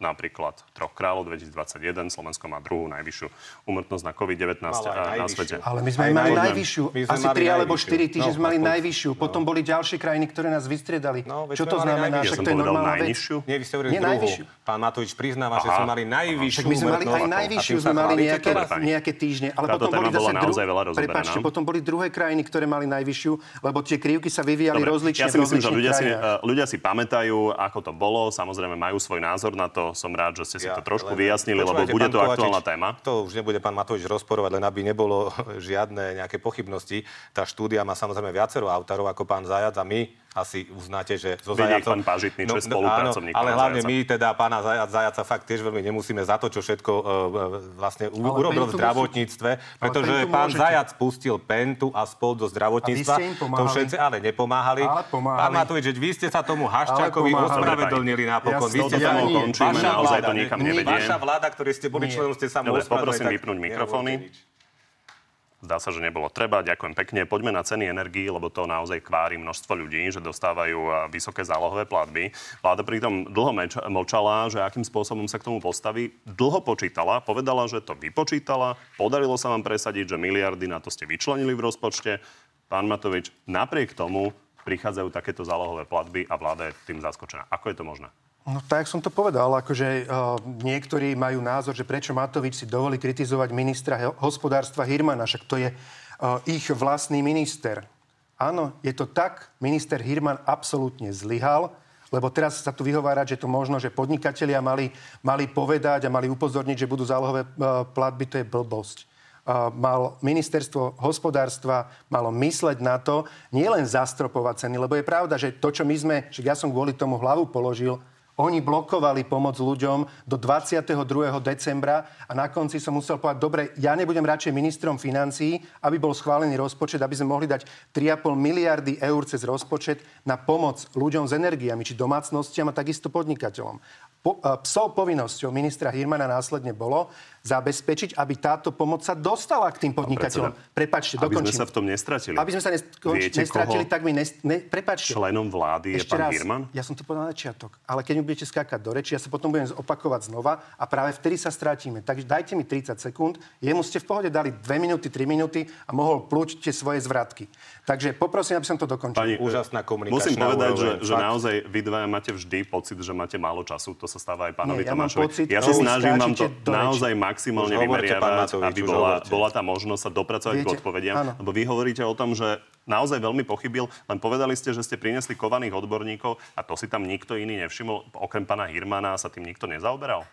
napríklad troch kráľov 2021. Slovensko má druhú najvyššiu umrtnosť na COVID-19 na svete. Ale my sme mali najvyššiu. My sme Asi tri alebo štyri týždne no, sme mali najvyššiu. No. Potom boli ďalšie krajiny, ktoré nás vystriedali. No, Čo to znamená? Však to je normálna vec. Nie, vy ste hovorili najvyššiu. Pán Matovič priznáva, že sme mali najvyššiu. my sme mali aj najvyššiu, sme mali nejaké, nejaké týždne. Ale potom boli zase naozaj veľa Prepačte, potom boli druhé krajiny, ktoré mali najvyššiu, lebo tie krivky sa vyvíjali rozlične. Ja si myslím, že ľudia si pamätajú, ako to bolo. Samozrejme majú svoj názor na to som rád, že ste si ja, to trošku vyjasnili, lebo bude to Kovačič, aktuálna téma. To už nebude pán Matovič rozporovať, len aby nebolo [laughs] žiadne nejaké pochybnosti. Tá štúdia má samozrejme viacero autorov ako pán Zajac a my asi uznáte, že so Zajacom... pán Pažitný, čo no, je spolupracovník áno, Ale hlavne Zajaca. my teda pána Zajac, Zajaca fakt tiež veľmi nemusíme za to, čo všetko uh, vlastne ale urobil v zdravotníctve, musí... pretože pán môžete... Zajac pustil Pentu a spol do zdravotníctva. To všetci ale nepomáhali. Ale pomáhali. Pán Matovič, že vy ste sa tomu Haščákovi ospravedlnili napokon. Vy ste sa končíme, naozaj to nikam nevedie. Vaša vláda, ktorý ste boli členom, ste sa mu Poprosím vypnúť mikrofóny. Zdá sa, že nebolo treba. Ďakujem pekne. Poďme na ceny energii, lebo to naozaj kvári množstvo ľudí, že dostávajú vysoké zálohové platby. Vláda pritom dlho mlčala, že akým spôsobom sa k tomu postaví. Dlho počítala, povedala, že to vypočítala. Podarilo sa vám presadiť, že miliardy na to ste vyčlenili v rozpočte. Pán Matovič, napriek tomu prichádzajú takéto zálohové platby a vláda je tým zaskočená. Ako je to možné? No tak som to povedal, akože uh, niektorí majú názor, že prečo Matovič si dovolí kritizovať ministra hospodárstva Hirmana, však to je uh, ich vlastný minister. Áno, je to tak, minister Hirman absolútne zlyhal, lebo teraz sa tu vyhovárať, že to možno, že podnikatelia mali, mali povedať a mali upozorniť, že budú zálohové uh, platby, to je blbosť. Uh, mal ministerstvo hospodárstva malo mysleť na to, nielen zastropovať ceny, lebo je pravda, že to, čo my sme, že ja som kvôli tomu hlavu položil, oni blokovali pomoc ľuďom do 22. decembra a na konci som musel povedať, dobre, ja nebudem radšej ministrom financií, aby bol schválený rozpočet, aby sme mohli dať 3,5 miliardy eur cez rozpočet na pomoc ľuďom s energiami, či domácnostiam a takisto podnikateľom. Po, psou povinnosťou ministra Hirmana následne bolo, zabezpečiť, aby táto pomoc sa dostala k tým podnikateľom. Prepačte, dokončím. Aby sme sa v tom nestratili. Aby sme sa Viete, nestratili, tak mi... Ne, ne, prepačte. Členom vlády Ešte je pán raz, Hirman? Ja som to povedal na začiatok. Ale keď mi budete skákať do reči, ja sa potom budem opakovať znova a práve vtedy sa stratíme. Takže dajte mi 30 sekúnd. Jemu ste v pohode dali 2 minúty, 3 minúty a mohol plúť tie svoje zvratky. Takže poprosím, aby som to dokončil. Pani, Úžasná komunikácia. Musím povedať, že, že naozaj vy dva máte vždy pocit, že máte málo času. To sa stáva aj pánovi Nie, Tomášovi. Ja, pocit, ja sa snažím vám to naozaj maximálne vymeriavať, aby bola, bola tá možnosť sa dopracovať Viete, k odpovediam. Áno. Lebo vy hovoríte o tom, že naozaj veľmi pochybil, len povedali ste, že ste priniesli kovaných odborníkov a to si tam nikto iný nevšimol. Okrem pána Hirmana sa tým nikto nezaoberal?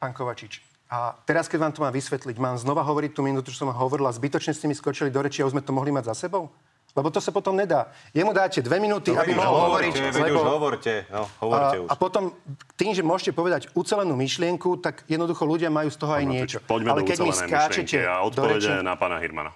Pán Kovačič, a teraz, keď vám to mám vysvetliť, mám znova hovoriť tú minútu, čo som hovorila, zbytočne ste mi skočili do reči a už sme to mohli mať za sebou? Lebo to sa potom nedá. Jemu dáte dve minúty, No, aby mohol hovoriť. hovorte, veď už hovorte. No, hovorte a, už. a potom tým, že môžete povedať ucelenú myšlienku, tak jednoducho ľudia majú z toho aj Pán niečo. Poďme Ale do keď mi skáčete a odpovede reči, na pána Hirmana.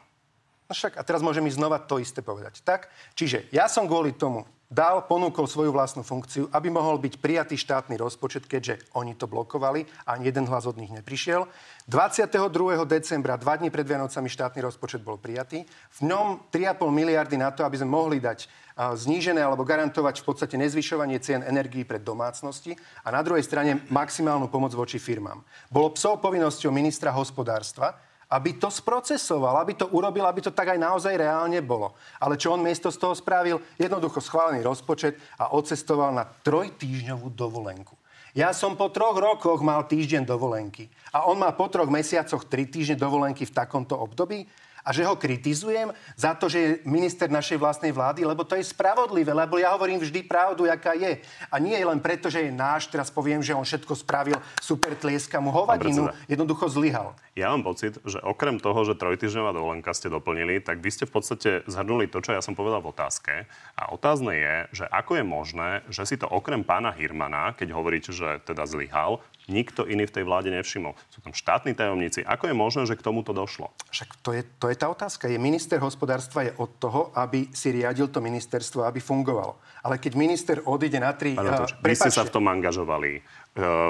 No však, a teraz môžem ísť znova to isté povedať. Tak? Čiže ja som kvôli tomu dal, ponúkol svoju vlastnú funkciu, aby mohol byť prijatý štátny rozpočet, keďže oni to blokovali a ani jeden hlas od nich neprišiel. 22. decembra, dva dní pred Vianocami, štátny rozpočet bol prijatý. V ňom 3,5 miliardy na to, aby sme mohli dať znížené alebo garantovať v podstate nezvyšovanie cien energií pre domácnosti a na druhej strane maximálnu pomoc voči firmám. Bolo psou povinnosťou ministra hospodárstva, aby to sprocesoval, aby to urobil, aby to tak aj naozaj reálne bolo. Ale čo on miesto z toho spravil? Jednoducho schválený rozpočet a odcestoval na trojtýždňovú dovolenku. Ja som po troch rokoch mal týždeň dovolenky a on má po troch mesiacoch tri týždne dovolenky v takomto období a že ho kritizujem za to, že je minister našej vlastnej vlády, lebo to je spravodlivé, lebo ja hovorím vždy pravdu, jaká je. A nie len preto, že je náš, teraz poviem, že on všetko spravil, super tlieska mu hovadinu, jednoducho zlyhal. Ja mám pocit, že okrem toho, že trojtyžňová dovolenka ste doplnili, tak vy ste v podstate zhrnuli to, čo ja som povedal v otázke. A otázne je, že ako je možné, že si to okrem pána Hirmana, keď hovoríte, že teda zlyhal, nikto iný v tej vláde nevšimol. Sú tam štátni tajomníci. Ako je možné, že k tomuto došlo? Však to je, to je tá otázka. Je minister hospodárstva je od toho, aby si riadil to ministerstvo, aby fungovalo. Ale keď minister odíde na tri... Pán Matovič, uh, vy ste sa v tom angažovali. E,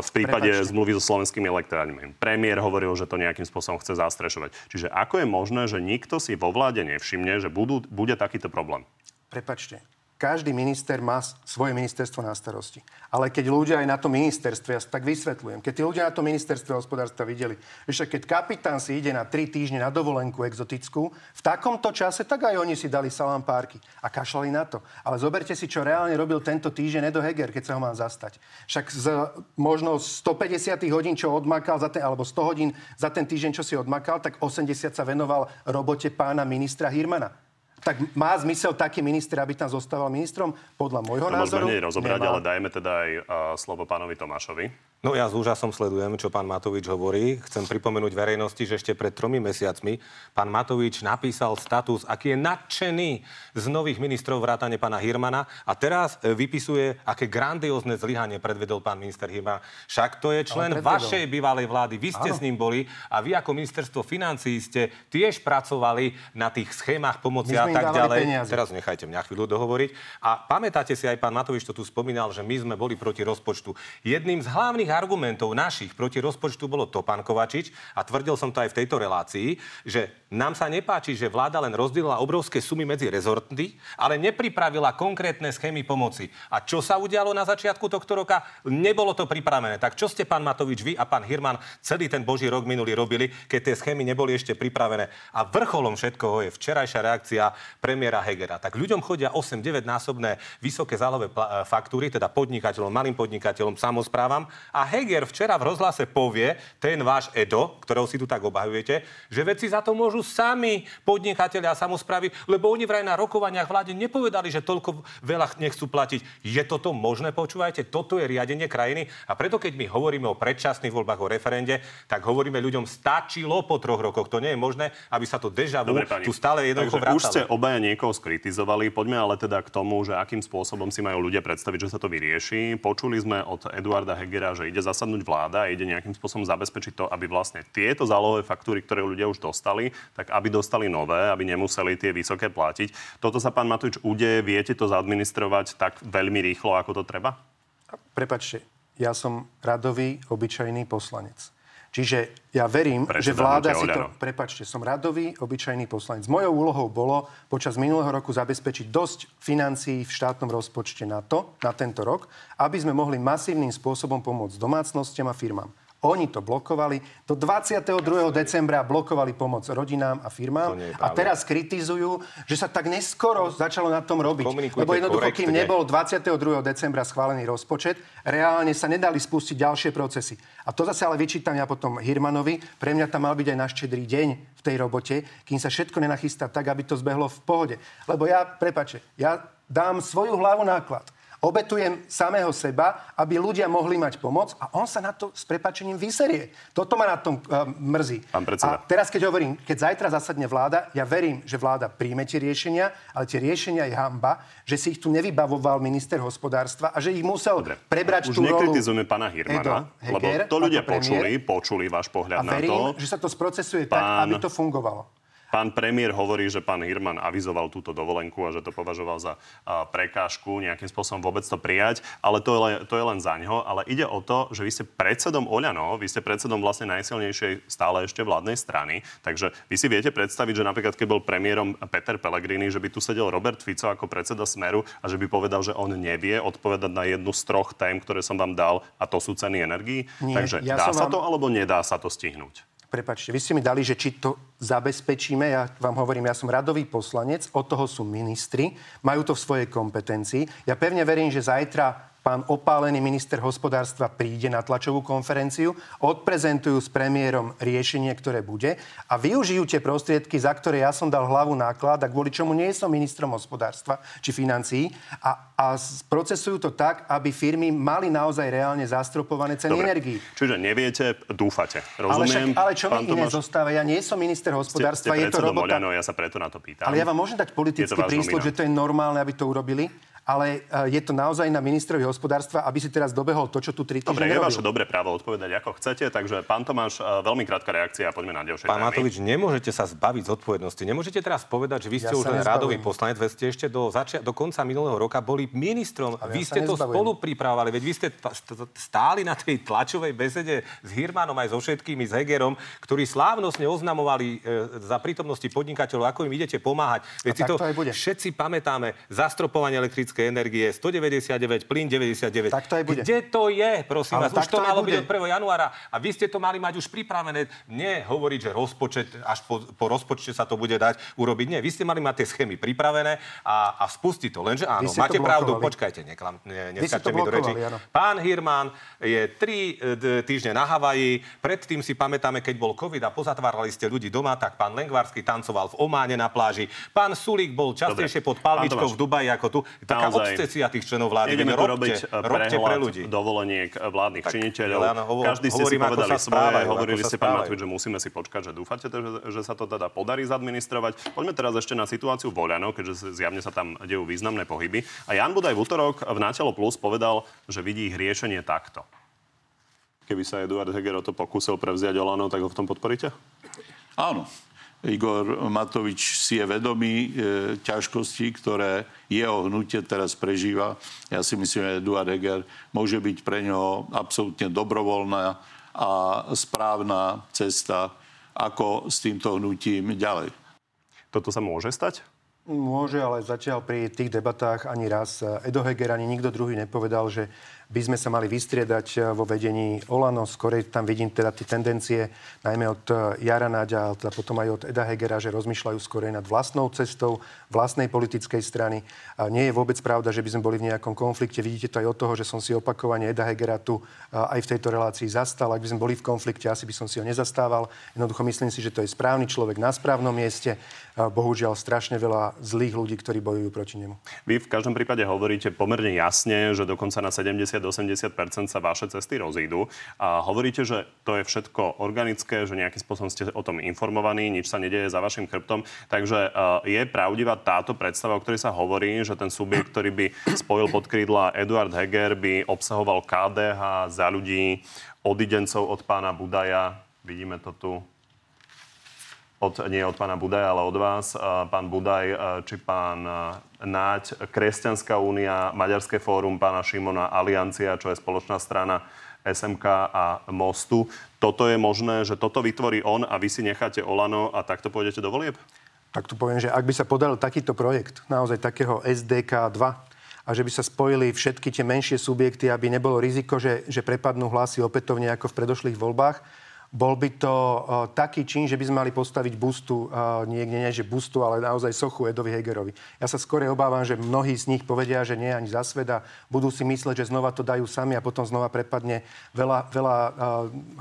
V prípade Prepáčte. zmluvy so slovenskými elektrárňami. Premiér hovoril, že to nejakým spôsobom chce zastrešovať. Čiže ako je možné, že nikto si vo vláde nevšimne, že budú, bude takýto problém? Prepačte. Každý minister má svoje ministerstvo na starosti. Ale keď ľudia aj na tom ministerstve, ja tak vysvetľujem, keď tí ľudia na tom ministerstve hospodárstva videli, že keď kapitán si ide na tri týždne na dovolenku exotickú, v takomto čase tak aj oni si dali salám párky a kašľali na to. Ale zoberte si, čo reálne robil tento týždeň Edo Heger, keď sa ho mám zastať. Však z možno 150 hodín, čo odmakal, za ten, alebo 100 hodín za ten týždeň, čo si odmakal, tak 80 sa venoval robote pána ministra Hirmana. Tak má zmysel taký minister, aby tam zostával ministrom? Podľa môjho To názoru môžeme rozobrať, nemá. ale dajme teda aj uh, slovo pánovi Tomášovi. No ja s úžasom sledujem, čo pán Matovič hovorí. Chcem pripomenúť verejnosti, že ešte pred tromi mesiacmi pán Matovič napísal status, aký je nadšený z nových ministrov vrátane pána Hirmana a teraz vypisuje, aké grandiózne zlyhanie predvedol pán minister Hirman. Však to je člen vašej bývalej vlády. Vy ste Áno. s ním boli a vy ako ministerstvo financií ste tiež pracovali na tých schémach pomoci a tak ďalej. peniaze. Teraz nechajte mňa chvíľu dohovoriť. A pamätáte si, aj pán Matovič to tu spomínal, že my sme boli proti rozpočtu. Jedným z hlavných argumentov našich proti rozpočtu bolo to, pán Kovačič, a tvrdil som to aj v tejto relácii, že nám sa nepáči, že vláda len rozdelila obrovské sumy medzi rezorty, ale nepripravila konkrétne schémy pomoci. A čo sa udialo na začiatku tohto roka? Nebolo to pripravené. Tak čo ste, pán Matovič, vy a pán Hirman celý ten boží rok minulý robili, keď tie schémy neboli ešte pripravené? A vrcholom všetkoho je včerajšia reakcia premiéra Hegera. Tak ľuďom chodia 8-9 násobné vysoké zálové e, faktúry, teda podnikateľom, malým podnikateľom, samozprávam. A Heger včera v rozhlase povie, ten váš Edo, ktorého si tu tak obhajujete, že veci za to môžu sami podnikatelia a samozprávy, lebo oni vraj na rokovaniach vláde nepovedali, že toľko veľa nechcú platiť. Je toto možné, počúvajte? Toto je riadenie krajiny. A preto, keď my hovoríme o predčasných voľbách, o referende, tak hovoríme ľuďom, stačilo po troch rokoch. To nie je možné, aby sa to deja vu tu stále jednoducho Takže už ste obaja niekoho skritizovali. Poďme ale teda k tomu, že akým spôsobom si majú ľudia predstaviť, že sa to vyrieši. Počuli sme od Eduarda Hegera, že ide zasadnúť vláda a ide nejakým spôsobom zabezpečiť to, aby vlastne tieto zálohové faktúry, ktoré ľudia už dostali, tak aby dostali nové, aby nemuseli tie vysoké platiť. Toto sa, pán Matovič, udeje, viete to zaadministrovať tak veľmi rýchlo, ako to treba? Prepačte, ja som radový, obyčajný poslanec. Čiže ja verím, Predseda že vláda si to... Prepačte, som radový, obyčajný poslanec. Mojou úlohou bolo počas minulého roku zabezpečiť dosť financií v štátnom rozpočte na to, na tento rok, aby sme mohli masívnym spôsobom pomôcť domácnostiam a firmám. Oni to blokovali. Do 22. decembra blokovali pomoc rodinám a firmám. A teraz kritizujú, že sa tak neskoro začalo na tom robiť. Lebo jednoducho, kým korektne. nebol 22. decembra schválený rozpočet, reálne sa nedali spustiť ďalšie procesy. A to zase ale vyčítam ja potom Hirmanovi. Pre mňa tam mal byť aj náš štedrý deň v tej robote, kým sa všetko nenachystá tak, aby to zbehlo v pohode. Lebo ja, prepače, ja dám svoju hlavu náklad. Obetujem samého seba, aby ľudia mohli mať pomoc a on sa na to s prepačením vyserie. Toto ma na tom uh, mrzí. Pán predseda. A teraz, keď hovorím, keď zajtra zasadne vláda, ja verím, že vláda príjme tie riešenia, ale tie riešenia je hamba, že si ich tu nevybavoval minister hospodárstva a že ich musel Dobre. prebrať Už tú rolu pána Hirmana, Edo lebo Heger to ľudia premiér. počuli, počuli váš pohľad a na verím, to. že sa to sprocesuje tak, Pán- aby to fungovalo. Pán premiér hovorí, že pán Hirman avizoval túto dovolenku a že to považoval za prekážku nejakým spôsobom vôbec to prijať, ale to je, len, to je len za ňo. Ale ide o to, že vy ste predsedom Oľano, vy ste predsedom vlastne najsilnejšej stále ešte vládnej strany, takže vy si viete predstaviť, že napríklad keď bol premiérom Peter Pellegrini, že by tu sedel Robert Fico ako predseda Smeru a že by povedal, že on nevie odpovedať na jednu z troch tém, ktoré som vám dal a to sú ceny energií. Nie, takže ja dá som sa vám- to alebo nedá sa to stihnúť? Prepačte, vy ste mi dali, že či to zabezpečíme. Ja vám hovorím, ja som radový poslanec, od toho sú ministri, majú to v svojej kompetencii. Ja pevne verím, že zajtra pán opálený minister hospodárstva príde na tlačovú konferenciu, odprezentujú s premiérom riešenie, ktoré bude a využijú tie prostriedky, za ktoré ja som dal hlavu náklad a kvôli čomu nie som ministrom hospodárstva či financií a, a procesujú to tak, aby firmy mali naozaj reálne zastropované ceny energií. Čiže neviete, dúfate. Ale, však, Rozumiem. ale čo mi iné Tomáš, zostáva? Ja nie som minister ste, ste hospodárstva, je to robota... Oľano, ja sa preto na to pýtam. Ale ja vám môžem dať politický prísľub, že to je normálne, aby to urobili, ale e, je to naozaj na ministrovi hospodárstva, aby si teraz dobehol to, čo tu tri Dobre, je vaše dobré právo odpovedať, ako chcete, takže pán Tomáš, eh, veľmi krátka reakcia a poďme na ďalšie Pán. Matovič, nemôžete sa zbaviť zodpovednosti. Nemôžete teraz povedať, že vy ste Ja už len rádový poslanec, veď ste ešte do, začia- do konca minulého roka boli ministrom. Ale vy ja ste to spolu pripravovali, veď vy ste stáli na tej tlačovej besede s Hirmanom aj so všetkými, s Hegerom, ktorí slávnostne oznamovali e, za prítomnosti podnikateľov, ako im idete pomáhať. Veď si tak to to aj bude. všetci pamätáme. Zastropovanie elektrickej energie 199, plyn 99. Tak to aj bude. Kde to je, prosím Ale vás? Už tak to malo bude. byť od 1. januára a vy ste to mali mať už pripravené. Nie hovoriť, že rozpočet, až po, po rozpočte sa to bude dať urobiť. Nie, vy ste mali mať tie schémy pripravené a, a spustiť to. Lenže áno, máte pravdu, počkajte, neklam, ne, neskáčte mi do reči. áno. Pán Hirman je tri e, d- týždne na Havaji, predtým si pamätáme, keď bol COVID a pozatvárali ste ľudí doma, tak pán Lengvarský tancoval v Ománe na pláži. Pán Sulík bol častejšie Dobre. pod palmičkou v Dubaji ako tu. Taká naozaj obsesia tých členov vlády. Ideme robte, robiť eh, robte pre ľudí. prehľad dovoleniek vládnych Tak, činiteľov. áno, hovor- Každý ste si povedali svoje, hovorili ste, pán. Matovič, že musíme si počkať, že dúfate, že, že sa to teda podarí zadministrovať. Poďme teraz ešte na situáciu v Oľano, keďže zjavne sa tam dejú významné pohyby. A Jan Budaj v útorok v Nátelo Plus povedal, že vidí ich riešenie takto. Keby sa Eduard Heger o to pokúsil prevziať Olano, tak ho v tom podporíte? Áno. Igor Matovič si je vedomý e, ťažkostí, ktoré jeho hnutie teraz prežíva. Ja si myslím, že Eduard Heger môže byť pre neho absolútne dobrovoľná a správna cesta, ako s týmto hnutím ďalej. Toto sa môže stať? Môže, ale zatiaľ pri tých debatách ani raz Edo Heger, ani nikto druhý nepovedal, že by sme sa mali vystriedať eh, vo vedení Olano. Skorej tam vidím teda tie tendencie, najmä od eh, Jara Naďa, ale teda potom aj od Eda Hegera, že rozmýšľajú skorej nad vlastnou cestou, vlastnej politickej strany. A nie je vôbec pravda, že by sme boli v nejakom konflikte. Vidíte to aj od toho, že som si opakovane Eda Hegera tu eh, aj v tejto relácii zastal. Ak by sme boli v konflikte, asi by som si ho nezastával. Jednoducho myslím si, že to je správny človek na správnom mieste. A Bohužiaľ strašne veľa zlých ľudí, ktorí bojujú proti nemu. Vy v každom prípade hovoríte pomerne jasne, že dokonca na 70-80% sa vaše cesty rozídu. A hovoríte, že to je všetko organické, že nejakým spôsobom ste o tom informovaní, nič sa nedeje za vašim chrbtom. Takže uh, je pravdivá táto predstava, o ktorej sa hovorí, že ten subjekt, ktorý by spojil pod krídla Eduard Heger, by obsahoval KDH za ľudí, odidencov od pána Budaja. Vidíme to tu od, nie od pána Budaja, ale od vás, pán Budaj či pán Náď, Kresťanská únia, Maďarské fórum, pána Šimona, Aliancia, čo je spoločná strana SMK a Mostu. Toto je možné, že toto vytvorí on a vy si necháte Olano a takto pôjdete do volieb? Tak tu poviem, že ak by sa podal takýto projekt, naozaj takého SDK 2, a že by sa spojili všetky tie menšie subjekty, aby nebolo riziko, že, že prepadnú hlasy opätovne ako v predošlých voľbách, Bol by to uh, taký čin, že by sme mali postaviť bustu, uh, niekde nie, že bustu, ale naozaj sochu Edovi Hegerovi. Ja sa skôr obávam, že mnohí z nich povedia, že nie ani za sveda. Budú si mysleť, že znova to dajú sami a potom znova prepadne veľa, veľa uh,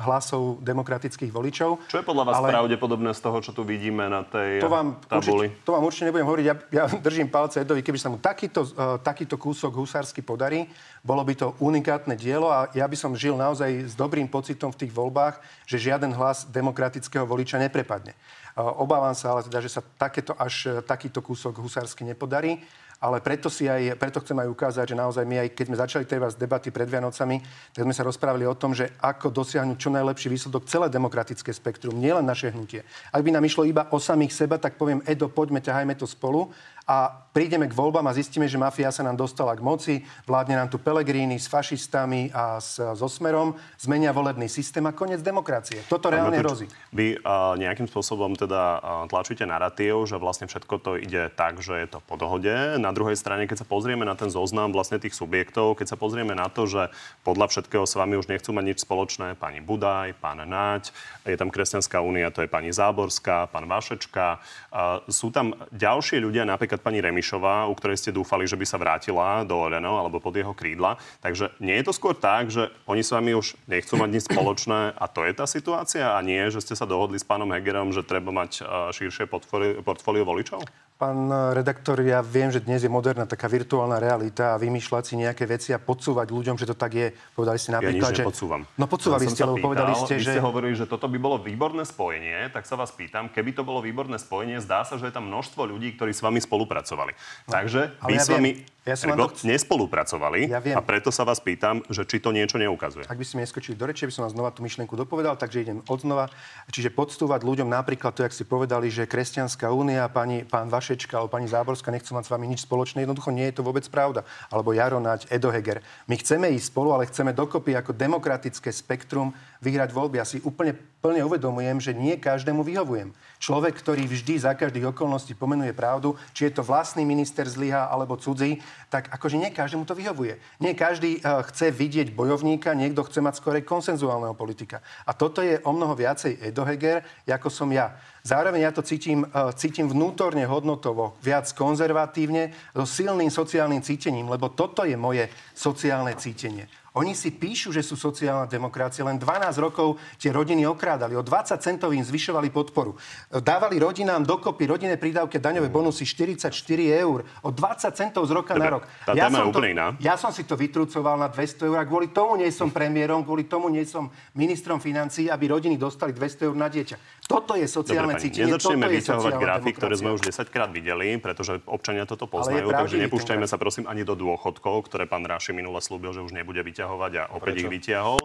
hlasov demokratických voličov. Čo je podľa vás ale... pravdepodobné z toho, čo tu vidíme na tej to vám tabuli? Určite, to vám určite nebudem hovoriť. Ja, ja držím palce Edovi, keby sa mu takýto, takýto kúsok husársky podarí, bolo by to unikátne dielo a ja by som žil naozaj s dobrým pocitom v tých voľbách, že žiaden hlas demokratického voliča neprepadne. Obávam sa ale teda, že sa takéto až takýto kúsok husársky nepodarí ale preto, si aj, preto chcem aj ukázať, že naozaj my aj keď sme začali tej vás debaty pred Vianocami, tak sme sa rozprávali o tom, že ako dosiahnuť čo najlepší výsledok celé demokratické spektrum, nielen naše hnutie. Ak by nám išlo iba o samých seba, tak poviem, Edo, poďme, ťahajme to spolu a prídeme k voľbám a zistíme, že mafia sa nám dostala k moci, vládne nám tu Pelegrini s fašistami a s, so Smerom, zmenia volebný systém a koniec demokracie. Toto reálne hrozí. Vy uh, nejakým spôsobom teda uh, tlačíte narratív, že vlastne všetko to ide tak, že je to po dohode. Na druhej strane, keď sa pozrieme na ten zoznam vlastne tých subjektov, keď sa pozrieme na to, že podľa všetkého s vami už nechcú mať nič spoločné pani Budaj, pán Náď, je tam Kresťanská únia, to je pani Záborská, pán Vašečka. Uh, sú tam ďalšie ľudia, napríklad pani Remišová, u ktorej ste dúfali, že by sa vrátila do Oreno alebo pod jeho krídla. Takže nie je to skôr tak, že oni s vami už nechcú mať nič spoločné a to je tá situácia a nie, že ste sa dohodli s pánom Hegerom, že treba mať širšie portfólio, portfólio voličov? Pán redaktor, ja viem, že dnes je moderná taká virtuálna realita a vymýšľať si nejaké veci a podsúvať ľuďom, že to tak je. Povedali ste napríklad, ja nič že... No podsúvali ste, lebo povedali ste, že... Vy ste hovorili, že toto by bolo výborné spojenie, tak sa vás pýtam, keby to bolo výborné spojenie, zdá sa, že je tam množstvo ľudí, ktorí s vami spolupracovali. No, Takže vy ja s vami ja som to... nespolupracovali ja viem. a preto sa vás pýtam, že či to niečo neukazuje. Ak by ste mi neskočili do reči, by som vám znova tú myšlienku dopovedal, takže idem odznova. Čiže podstúvať ľuďom napríklad to, jak si povedali, že Kresťanská únia, pani, pán Vašečka alebo pani Záborská nechcú mať s vami nič spoločné. Jednoducho nie je to vôbec pravda. Alebo Jaro Naď, Edo Heger. My chceme ísť spolu, ale chceme dokopy ako demokratické spektrum vyhrať voľby. Ja si úplne plne uvedomujem, že nie každému vyhovujem. Človek, ktorý vždy za každých okolností pomenuje pravdu, či je to vlastný minister zlyha alebo cudzí, tak akože nie každému to vyhovuje. Nie každý uh, chce vidieť bojovníka, niekto chce mať skorej konsenzuálneho politika. A toto je o mnoho viacej Edo Heger, ako som ja. Zároveň ja to cítim, uh, cítim vnútorne hodnotovo, viac konzervatívne, so silným sociálnym cítením, lebo toto je moje sociálne cítenie. Oni si píšu, že sú sociálna demokracia. Len 12 rokov tie rodiny okrádali. O 20 centov im zvyšovali podporu. Dávali rodinám dokopy rodinné prídavky daňové bonusy 44 eur. O 20 centov z roka Dobre, na rok. Tá ja, som to, iná. ja som si to vytrucoval na 200 eur a kvôli tomu nie som premiérom, kvôli tomu nie som ministrom financií, aby rodiny dostali 200 eur na dieťa. Toto je sociálne Dobre, cítenie. Nezačneme vyťahovať grafy, ktoré sme už 10 krát videli, pretože občania toto poznajú. Takže nepúšťajme sa prosím ani do dôchodkov, ktoré pán Ráši minule slúbil, že už nebude vyťahovať a opäť Prečo? ich vyťahol.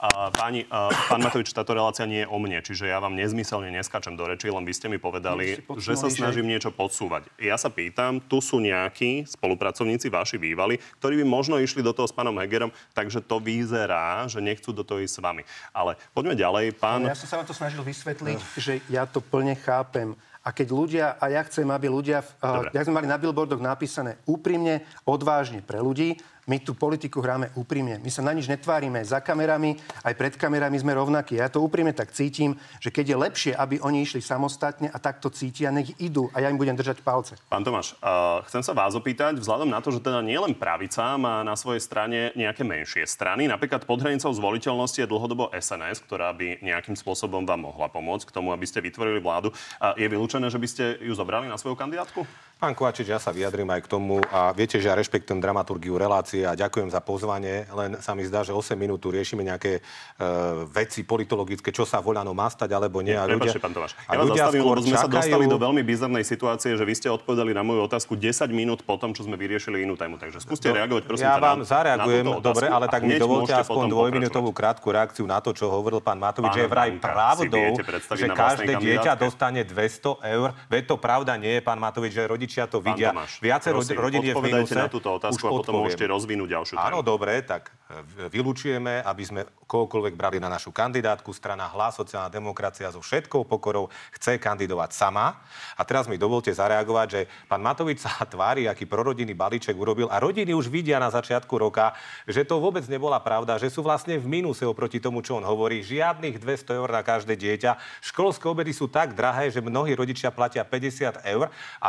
A, páni, a, pán Matovič, táto relácia nie je o mne, čiže ja vám nezmyselne neskačem do reči, len vy ste mi povedali, že sa snažím že... niečo podsúvať. Ja sa pýtam, tu sú nejakí spolupracovníci vaši bývali, ktorí by možno išli do toho s pánom Hegerom, takže to vyzerá, že nechcú do toho ísť s vami. Ale poďme ďalej, pán... Ja som sa vám to snažil vysvetliť, že ja to plne chápem. A keď ľudia, a ja chcem, aby ľudia, uh, ja sme mali na billboardoch napísané úprimne, odvážne pre ľudí, my tú politiku hráme úprimne. My sa na nič netvárime. Za kamerami, aj pred kamerami sme rovnakí. Ja to úprimne tak cítim, že keď je lepšie, aby oni išli samostatne a takto cítia, nech idú a ja im budem držať palce. Pán Tomáš, uh, chcem sa vás opýtať, vzhľadom na to, že teda nielen pravica má na svojej strane nejaké menšie strany, napríklad pod hranicou zvoliteľnosti je dlhodobo SNS, ktorá by nejakým spôsobom vám mohla pomôcť k tomu, aby ste vytvorili vládu. Uh, je vylúčené, že by ste ju zobrali na svoju kandidátku? Pán Kovačič, ja sa vyjadrím aj k tomu a viete, že ja rešpektujem dramaturgiu relácie a ďakujem za pozvanie, len sa mi zdá, že 8 minút tu riešime nejaké uh, veci politologické, čo sa voľano má stať alebo nie. A ľudia, pán Tomáš. Ja vás zastavím, lebo sme čakajú... sa dostali do veľmi bizarnej situácie, že vy ste odpovedali na moju otázku 10 minút po tom, čo sme vyriešili inú tému. Takže skúste do, reagovať, prosím. Ja vám na, zareagujem, na dobre, ale tak mi dovolte aspoň dvojminútovú krátku reakciu na to, čo hovoril pán Matovič, že je vraj pravdou, že každé dieťa dostane 200 eur. Veď to pravda nie je, pán Matovič, že rodič rodičia to Pán vidia. Tomáš, Viacero prosím, rodín je v mínuse. na túto otázku a potom odpoviem. môžete rozvinúť ďalšiu tému. Áno, dobre, tak e, vylúčujeme, aby sme kohokoľvek brali na našu kandidátku. Strana Hlas, sociálna demokracia so všetkou pokorou chce kandidovať sama. A teraz mi dovolte zareagovať, že pán Matovič sa [laughs] tvári, aký prorodinný balíček urobil a rodiny už vidia na začiatku roka, že to vôbec nebola pravda, že sú vlastne v mínuse oproti tomu, čo on hovorí. Žiadnych 200 eur na každé dieťa. Školské obedy sú tak drahé, že mnohí rodičia platia 50 eur a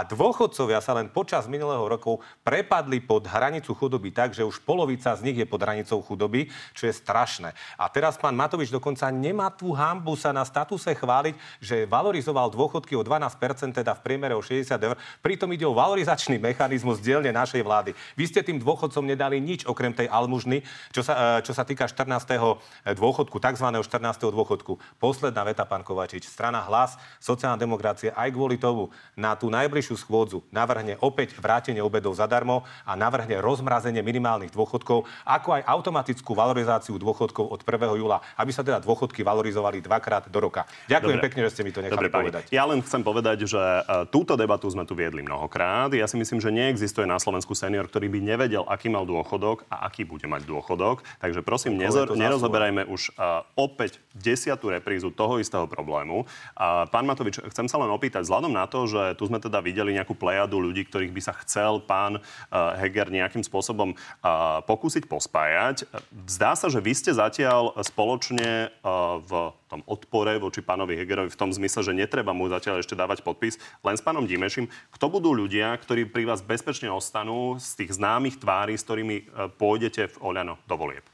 dôchodcovia sa len počas minulého roku prepadli pod hranicu chudoby tak, že už polovica z nich je pod hranicou chudoby, čo je strašné. A teraz pán Matovič dokonca nemá tú hambu sa na statuse chváliť, že valorizoval dôchodky o 12%, teda v priemere o 60 eur. Pritom ide o valorizačný mechanizmus dielne našej vlády. Vy ste tým dôchodcom nedali nič okrem tej almužny, čo sa, e, čo sa týka 14. dôchodku, tzv. 14. dôchodku. Posledná veta, pán Kovačič. Strana Hlas, sociálna demokracia aj kvôli tomu na tú najbližšiu schôdzu navrhne opäť vrátenie obedov zadarmo a navrhne rozmrazenie minimálnych dôchodkov, ako aj automatickú valorizáciu dôchodkov od 1. júla, aby sa teda dôchodky valorizovali dvakrát do roka. Ďakujem Dobre. pekne, že ste mi to nechali Dobre, pani. povedať. Ja len chcem povedať, že e, túto debatu sme tu viedli mnohokrát. Ja si myslím, že neexistuje na Slovensku senior, ktorý by nevedel, aký mal dôchodok a aký bude mať dôchodok. Takže prosím, nezor, nerozoberajme už uh, opäť desiatú reprízu toho istého problému. A pán Matovič, chcem sa len opýtať, vzhľadom na to, že tu sme teda videli nejakú plejadu ľudí, ktorých by sa chcel pán uh, Heger nejakým spôsobom uh, pokúsiť pospájať. Zdá sa, že vy ste zatiaľ spoločne uh, v tom odpore voči pánovi Hegerovi v tom zmysle, že netreba mu zatiaľ ešte dávať podpis, len s pánom Dimešim. Kto budú ľudia, ktorí pri vás bezpečne ostanú z tých známych tvári, s ktorými pôjdete v Oľano do volieb?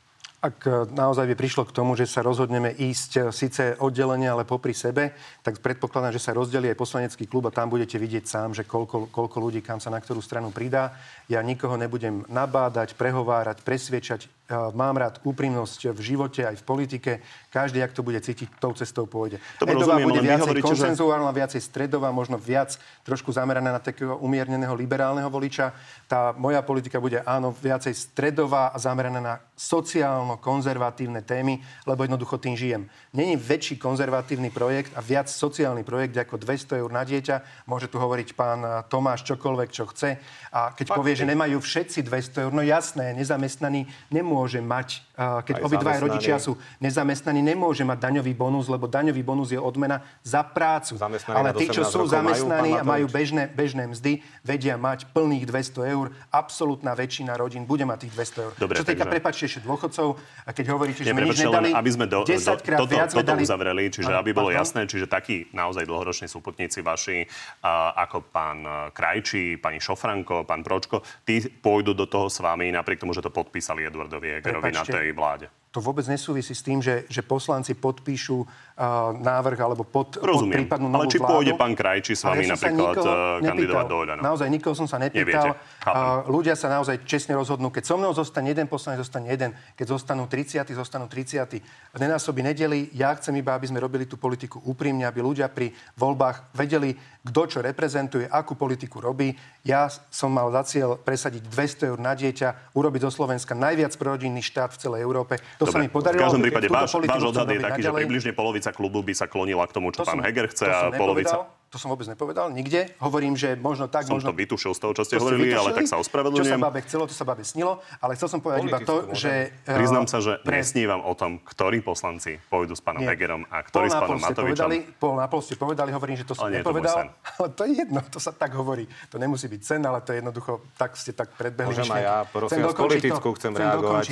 Ak e, naozaj by prišlo k tomu, že sa rozhodneme ísť e, síce oddelenie, ale popri sebe, tak predpokladám, že sa rozdelí aj poslanecký klub a tam budete vidieť sám, že koľko, koľko ľudí kam sa na ktorú stranu pridá. Ja nikoho nebudem nabádať, prehovárať, presviečať. Mám rád úprimnosť v živote aj v politike. Každý, ak to bude cítiť, tou cestou pôjde. Edová rozumiem, bude viacej hovoríte, že- konsenzuálna, viacej stredová, možno viac trošku zameraná na takého umierneného liberálneho voliča. Tá moja politika bude áno, viacej stredová a zameraná na sociálno-konzervatívne témy, lebo jednoducho tým žijem. Není väčší konzervatívny projekt a viac sociálny projekt ako 200 eur na dieťa. Môže tu hovoriť pán Tomáš čokoľvek, čo chce. A keď povie, že nemajú všetci 200 eur, no jasné, nezamestnaný nemôže mať, eh, keď zamestnaný. rodičia sú nezamestnaní, nemôže mať daňový bonus, lebo daňový bonus je odmena za prácu. Zamestnaní Ale tí, čo 18 sú zamestnaní a majú bežné, bežné mzdy, vedia mať plných 200 eur. Absolútna väčšina rodín bude mať tých 200 eur. Dobre, čo týka, takže- prepačte ešte dôchodcov, a keď hovoríte, že Nie, sme nič nedali, aby sme do, do, 10 krát toto, viac toto dali... uzavreli, čiže aby bolo pardon. jasné, čiže takí naozaj dlhoroční súputníci vaši, a, ako pán a, Krajčí, pani Šofranko, pán Pročko, tí pôjdu do toho s vami, napriek tomu, že to podpísali Eduardovi Hegerovi na Prepáčte. tej vláde. To vôbec nesúvisí s tým, že, že poslanci podpíšu uh, návrh alebo pod, pod Rozumiem. prípadnú Ale novú či vládu. pôjde pán Krajčí s Ale vami ja napríklad eh, kandidovať do Oľano? Naozaj nikoho som sa nepýtal. Uh, ľudia sa naozaj čestne rozhodnú. Keď so mnou zostane jeden poslanec, zostane jeden. Keď zostanú 30, zostanú 30. Nenásobí nedeli. Ja chcem iba, aby sme robili tú politiku úprimne, aby ľudia pri voľbách vedeli, kto čo reprezentuje, akú politiku robí. Ja som mal za cieľ presadiť 200 eur na dieťa, urobiť zo Slovenska najviac prorodinný štát v celej Európe. To sa mi podarilo. v každom prípade váš, váš odhad je taký, že naďalej. približne polovica klubu by sa klonila k tomu, čo To pán Heger chce a polovica... nepovedal. To som vôbec nepovedal nikde. Hovorím, že možno tak, Som možno... to vytušil z toho, čo ste To hovorili, ale tak sa Čo sa ospravedlňujem. babe chcelo, to sa babe snilo. Ale chcel som povedať iba to, že... eh, Priznám sa, že pre- nesnívam o tom, ktorí poslanci pôjdu s pánom. Hegerom a ktorí s pánom Matovičom. Povedali, pol na pol ste povedali, hovorím, že to som Ale to nepovedal. [laughs] Ale to je jedno, to sa tak hovorí. To nemusí byť sen, ale to je jednoducho, tak ste tak predbehli. Môžem aj ja, prosím dokončiť politickú chcem chcem reagovať.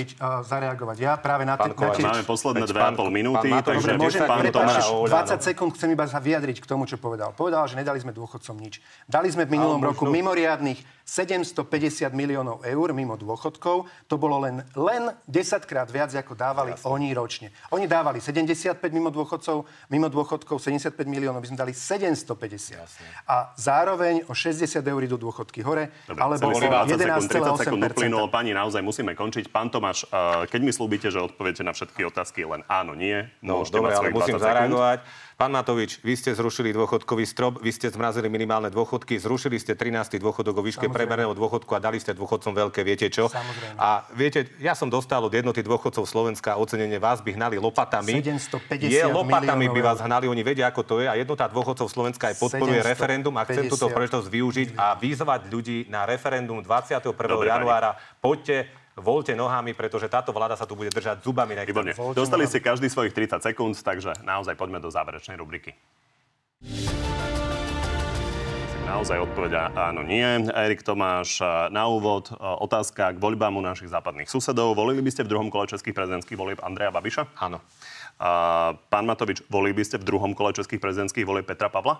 zareagovať. Ja práve na, te. Máme posledné Veď dve a pán- pol minúty, pán Matovič, takže pán. Tomáš. 20 sekúnd chcem iba sa vyjadriť k tomu, čo povedal. Povedal, že nedali sme dôchodcom nič. Dali sme v minulom Ale roku možno- mimoriadných 750 miliónov eur mimo dôchodkov. To bolo len, len 10 krát viac, ako dávali Jasne. oni ročne. Oni dávali 75 mimo dôchodcov, mimo dôchodkov 75 miliónov, my sme dali 750. Jasne. A zároveň o 60 eur idú dôchodky hore, Dobre, alebo o celý 30 sekúnd, 30 sekúnd 11,8%. uplynulo. Pani, naozaj musíme končiť. Pán Tomáš, eh, keď mi slúbite, že odpoviete na všetky otázky len áno, nie, No, môžete dobre, mať ale musím 20 sekúnd. zareagovať. Pán Matovič, vy ste zrušili dôchodkový strop, vy ste zmrazili minimálne dôchodky, zrušili ste 13. dôchodok o výške premerného dôchodku a dali ste dôchodcom veľké, viete čo? Samozrejme. A viete, ja som dostal od jednoty dôchodcov Slovenska ocenenie, vás by hnali lopatami. 750 Je lopatami by vás hnali, oni vedia, ako to je a jednota dôchodcov Slovenska aj podporuje 750 referendum a chcem túto príležitosť využiť a vyzvať ľudí na referendum 21. Dobre, januára. Poďte, voľte nohami, pretože táto vláda sa tu bude držať zubami. Výborne. Dostali ste každý svojich 30 sekúnd, takže naozaj poďme do záverečnej rubriky. Naozaj odpoveď áno, nie. Erik Tomáš, na úvod otázka k voľbám u našich západných susedov. Volili by ste v druhom kole českých prezidentských volieb Andreja Babiša? Áno. A, pán Matovič, volili by ste v druhom kole českých prezidentských volieb Petra Pavla?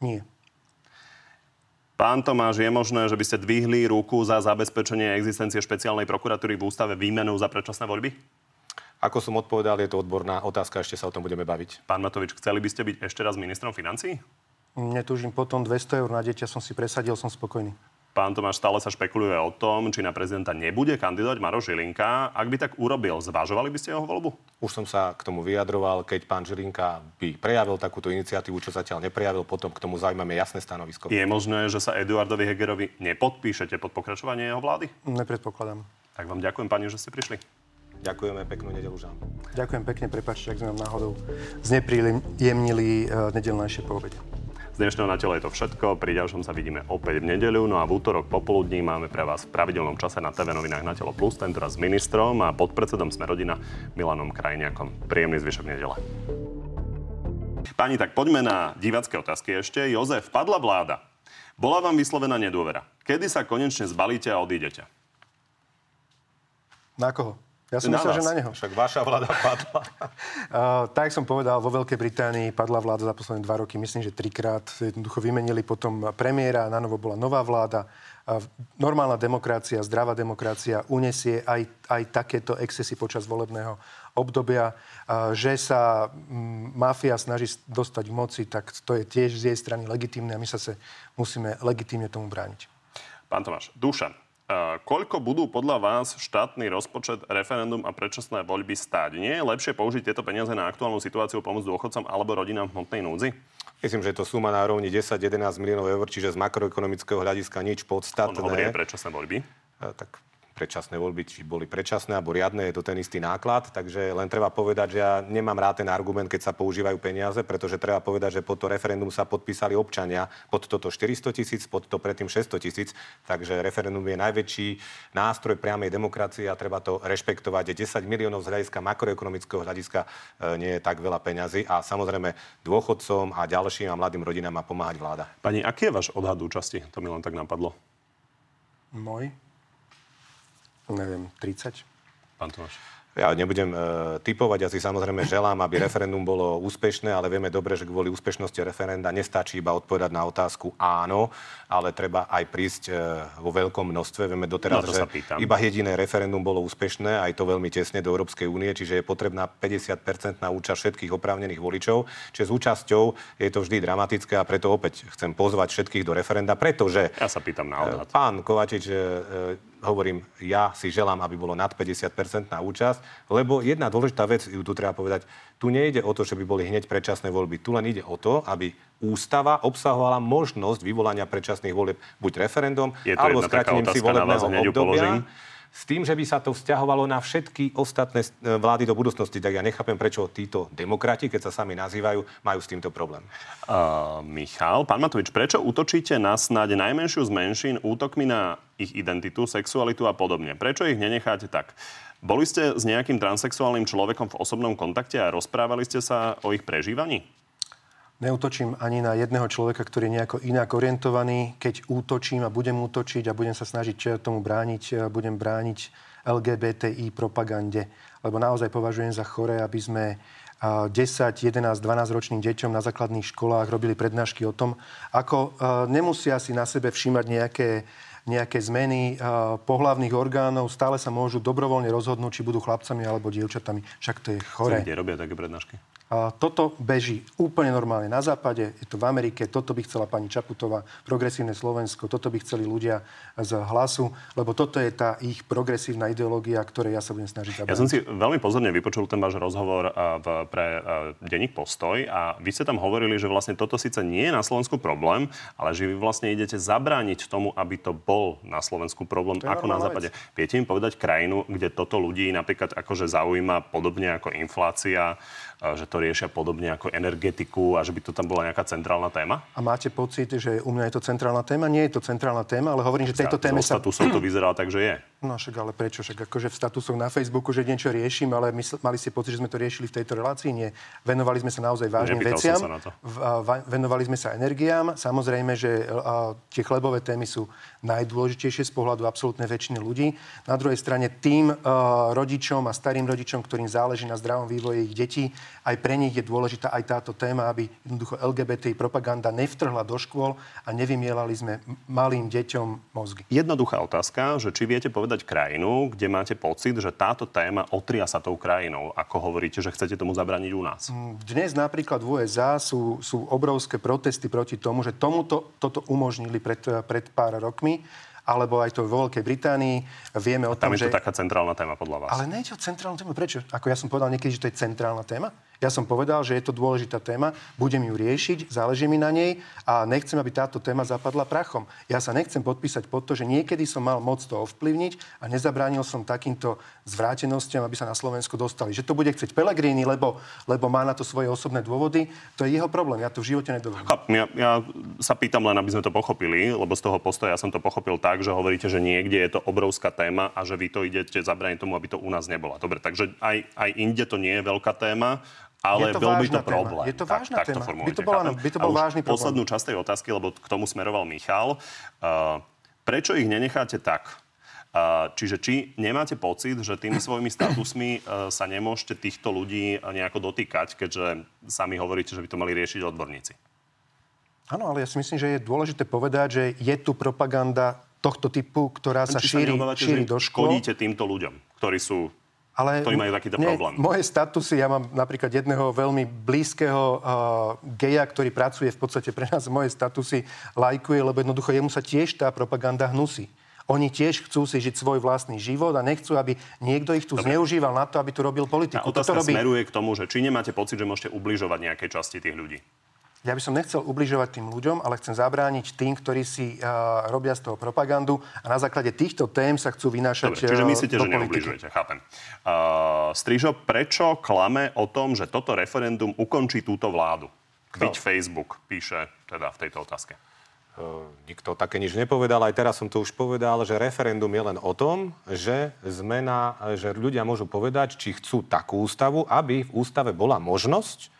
Nie. Pán Tomáš, je možné, že by ste dvihli ruku za zabezpečenie existencie špeciálnej prokuratúry v ústave výmenou za predčasné voľby? Ako som odpovedal, je to odborná otázka, ešte sa o tom budeme baviť. Pán Matovič, chceli by ste byť ešte raz ministrom financií? Netúžim potom 200 eur na dieťa, som si presadil, som spokojný. Pán Tomáš, stále sa špekuluje o tom, či na prezidenta nebude kandidovať Maroš Žilinka. Ak by tak urobil, zvažovali by ste jeho voľbu? Už som sa k tomu vyjadroval, keď pán Žilinka by prejavil takúto iniciatívu, čo zatiaľ neprejavil, potom k tomu zaujímame jasné stanovisko. Je možné, že sa Eduardovi Hegerovi nepodpíšete pod pokračovanie jeho vlády? Nepredpokladám. Tak vám ďakujem, pani, že ste prišli. Ďakujeme, peknú nedelu žám. Ďakujem pekne, prepáčte, ak sme nám náhodou znepríjemnili uh, nedelnejšie po obede. Z dnešného na tele je to všetko. Pri ďalšom sa vidíme opäť v nedeľu. No a v útorok popoludní máme pre vás v pravidelnom čase na TV novinách na telo plus, tentoraz s ministrom a podpredsedom Smerodina Milanom Krajniakom. Príjemný zvyšok nedele. Pani, tak poďme na divacké otázky ešte. Jozef, padla vláda. Bola vám vyslovená nedôvera. Kedy sa konečne zbalíte a odídete? Na koho? Ja som Na myslel, že na neho. Však vaša vláda padla. Uh, [laughs] tak som povedal, vo Veľkej Británii padla vláda za posledné dva roky, myslím, že trikrát. Jednoducho vymenili potom premiéra, na novo bola nová vláda. Uh, normálna demokracia, zdravá demokracia unesie aj, aj takéto excesy počas volebného obdobia. Uh, že sa mm, mafia snaží dostať k moci, tak to je tiež z jej strany legitímne a my sa sa musíme legitímne tomu brániť. Pán Tomáš, Dušan, koľko budú podľa vás štátny rozpočet, referendum a predčasné voľby stáť? Nie je lepšie použiť tieto peniaze na aktuálnu situáciu, pomoc dôchodcom alebo rodinám v hmotnej núdzi? Myslím, že je to suma na úrovni 10-11 miliónov eur, čiže z makroekonomického hľadiska nič On podstatné. hovorí aj predčasné voľby. E, tak predčasné voľby, či boli predčasné alebo riadne, je to ten istý náklad. Takže len treba povedať, že ja nemám rád ten argument, keď sa používajú peniaze, pretože treba povedať, že pod to referendum sa podpísali občania, pod toto 400 tisíc, pod to predtým 600 tisíc. Takže referendum je najväčší nástroj priamej demokracie a treba to rešpektovať. 10 miliónov z hľadiska makroekonomického hľadiska e, nie je tak veľa peňazí a samozrejme dôchodcom a ďalším a mladým rodinám má pomáhať vláda. Pani, aký je váš odhad účasti? To mi len tak napadlo. Môj? Neviem, 30? Pán Tomáš. Ja nebudem e, typovať, ja si samozrejme želám, aby referendum bolo úspešné, ale vieme dobre, že kvôli úspešnosti referenda nestačí iba odpovedať na otázku áno, ale treba aj prísť e, vo veľkom množstve. Vieme doteraz, No, že iba jediné referendum bolo úspešné, aj to veľmi tesne do Európskej únie, čiže je potrebná 50-percentná účasť všetkých oprávnených voličov. Čiže s účasťou je to vždy dramatické a preto opäť chcem pozvať všetkých do referenda, pretože Ja sa pýtam na odhad. Pán Kovačič, e, e, hovorím, ja si želám, aby bolo nad 50% účasť, lebo jedna dôležitá vec, ju tu treba povedať, tu nejde o to, že by boli hneď predčasné voľby. Tu len ide o to, aby ústava obsahovala možnosť vyvolania predčasných volieb buď referendum, alebo skratením si volebného obdobia. položím. S tým, že by sa to vzťahovalo na všetky ostatné e, vlády do budúcnosti. Tak ja nechápem, prečo títo demokrati, keď sa sami nazývajú, majú s týmto problém. Uh, Michal, pán Matovič, prečo útočíte na snáď najmenšiu z menšín útokmi na ich identitu, sexualitu a podobne? Prečo ich nenecháte tak? Boli ste s nejakým transexuálnym človekom v osobnom kontakte a rozprávali ste sa o ich prežívaní? Neutočím ani na jedného človeka, ktorý je nejako inak orientovaný. Keď útočím a budem útočiť a budem sa snažiť eh, tomu brániť, eh, budem brániť LGBTI propagande. Lebo naozaj považujem za chore, aby sme eh, 10, 11, 12 ročným deťom na základných školách robili prednášky o tom, ako eh, nemusia si na sebe všímať nejaké nejaké zmeny pohlavných orgánov, stále sa môžu dobrovoľne rozhodnúť, či budú chlapcami alebo dievčatami. Však to je chore. Kde robia také prednášky? Toto beží úplne normálne na západe, je to v Amerike, toto by chcela pani Čaputová, progresívne Slovensko, toto by chceli ľudia z hlasu, lebo toto je tá ich progresívna ideológia, ktorej ja sa budem snažiť zabrániť. Ja som si veľmi pozorne vypočul ten váš rozhovor v, pre denník Postoj a vy ste tam hovorili, že vlastne toto síce nie je na Slovensku problém, ale že vy vlastne idete zabrániť tomu, aby to bol na Slovensku problém ako na západe. Vec. Viete mi povedať krajinu, kde toto ľudí napríklad akože zaujíma podobne ako inflácia, že to riešia podobne ako energetiku a že by to tam bola nejaká centrálna téma? A máte pocit, že u mňa je to centrálna téma? Nie je to centrálna téma, ale hovorím, že tejto téme sa... to vyzerá tak, že je. No však ale prečo? Však akože v statusoch na Facebooku, že niečo riešim, ale mysl- mali ste pocit, že sme to riešili v tejto relácii? Nie. Venovali sme sa naozaj vážnym Nepýtal veciam. Sa na to. Venovali sme sa energiám. Samozrejme, že a, tie chlebové témy sú najdôležitejšie z pohľadu absolútnej väčšiny ľudí. Na druhej strane tým a, rodičom a starým rodičom, ktorým záleží na zdravom vývoji ich detí, aj pre nich je dôležitá aj táto téma, aby jednoducho LGBT propaganda nevtrhla do škôl a nevymielali sme malým deťom mozgy. Jednoduchá otázka, že či viete povedať krajinu, kde máte pocit, že táto téma otria sa tou krajinou, ako hovoríte, že chcete tomu zabraniť u nás? Dnes napríklad v USA sú, sú obrovské protesty proti tomu, že tomuto toto umožnili pred, pred pár rokmi alebo aj to vo Veľkej Británii. Vieme o tom, Tam je to že... taká centrálna téma podľa vás. Ale nie je to centrálna téma. Prečo? Ako ja som povedal niekedy, že to je centrálna téma. Ja som povedal, že je to dôležitá téma, budem ju riešiť, záleží mi na nej a nechcem, aby táto téma zapadla prachom. Ja sa nechcem podpísať pod to, že niekedy som mal moc to ovplyvniť a nezabránil som takýmto zvrátenostiam, aby sa na Slovensku dostali. Že to bude chcieť Pelegrini, lebo, lebo má na to svoje osobné dôvody, to je jeho problém. Ja to v živote nedovolím. Ja, ja sa pýtam len, aby sme to pochopili, lebo z toho postoja ja som to pochopil tak, že hovoríte, že niekde je to obrovská téma a že vy to idete zabrániť tomu, aby to u nás nebola. Dobre, takže aj, aj inde to nie je veľká téma ale bol by to problém. Je to vážna tak, téma. To by to, bola, by to bol vážny problém. Poslednú časť tej otázky, lebo k tomu smeroval Michal. Uh, prečo ich nenecháte tak? Uh, čiže či nemáte pocit, že tými svojimi statusmi uh, sa nemôžete týchto ľudí nejako dotýkať, keďže sami hovoríte, že by to mali riešiť odborníci? Áno, ale ja si myslím, že je dôležité povedať, že je tu propaganda tohto typu, ktorá sa šíri, sa šíri do škôl. týmto ľuďom, ktorí sú ale ktorí majú takýto problém. Moje statusy, ja mám napríklad jedného veľmi blízkeho uh, geja, ktorý pracuje v podstate pre nás, moje statusy lajkuje, lebo jednoducho jemu sa tiež tá propaganda hnusí. Oni tiež chcú si žiť svoj vlastný život a nechcú, aby niekto ich tu Dobre. zneužíval na to, aby tu robil politiku. A otázka robí... smeruje k tomu, že či nemáte pocit, že môžete ubližovať nejakej časti tých ľudí? Ja by som nechcel ubližovať tým ľuďom, ale chcem zabrániť tým, ktorí si uh, robia z toho propagandu a na základe týchto tém sa chcú vynášať Dobre, čiže myslíte, že neubližujete, chápem. Uh, Strižo, prečo klame o tom, že toto referendum ukončí túto vládu? Kviť Facebook píše teda v tejto otázke. Uh, nikto také nič nepovedal. Aj teraz som to už povedal, že referendum je len o tom, že zmena, že ľudia môžu povedať, či chcú takú ústavu, aby v ústave bola možnosť,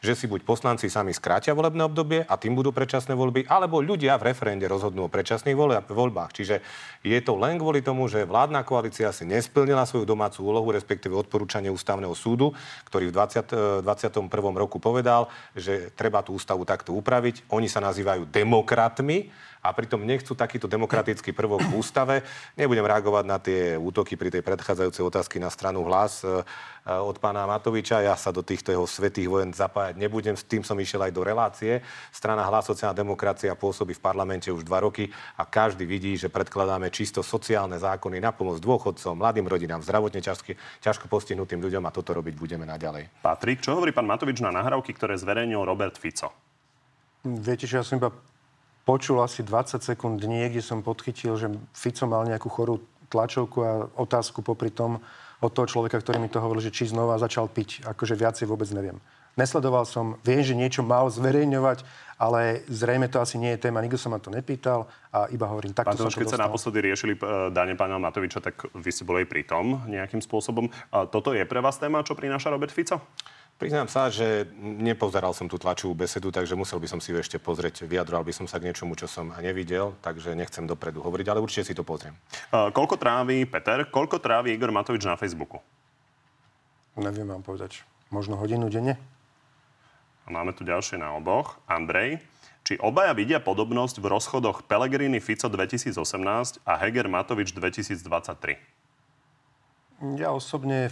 že si buď poslanci sami skrátia volebné obdobie a tým budú predčasné voľby, alebo ľudia v referende rozhodnú o predčasných voľbách. Čiže je to len kvôli tomu, že vládna koalícia si nesplnila svoju domácu úlohu, respektíve odporúčanie ústavného súdu, ktorý v 20, 21. roku povedal, že treba tú ústavu takto upraviť. Oni sa nazývajú demokratmi a pritom nechcú takýto demokratický prvok v ústave. Nebudem reagovať na tie útoky pri tej predchádzajúcej otázky na stranu hlas e, e, od pána Matoviča. Ja sa do týchto jeho svetých vojen zapájať nebudem. S tým som išiel aj do relácie. Strana hlas sociálna demokracia pôsobí v parlamente už dva roky a každý vidí, že predkladáme čisto sociálne zákony na pomoc dôchodcom, mladým rodinám, zdravotne ťažky, ťažko postihnutým ľuďom a toto robiť budeme naďalej. Patrik, čo hovorí pán Matovič na nahrávky, ktoré zverejnil Robert Fico? Viete, že ja som iba počul asi 20 sekúnd niekde som podchytil, že Fico mal nejakú chorú tlačovku a otázku popri tom od toho človeka, ktorý mi to hovoril, že či znova začal piť. Akože viacej vôbec neviem. Nesledoval som, viem, že niečo mal zverejňovať, ale zrejme to asi nie je téma, nikto sa ma to nepýtal a iba hovorím, takto Pán sa to keď sa naposledy riešili uh, dane pána Matoviča, tak vy ste boli pri tom nejakým spôsobom. Uh, toto je pre vás téma, čo prináša Robert Fico? Priznám sa, že nepozeral som tú tlačovú besedu, takže musel by som si ju ešte pozrieť. Vyjadroval by som sa k niečomu, čo som nevidel, takže nechcem dopredu hovoriť, ale určite si to pozriem. Uh, koľko trávi Peter, koľko trávi Igor Matovič na Facebooku? Neviem vám povedať. Možno hodinu denne? A máme tu ďalšie na oboch. Andrej, či obaja vidia podobnosť v rozchodoch Pelegrini Fico 2018 a Heger Matovič 2023? Ja osobne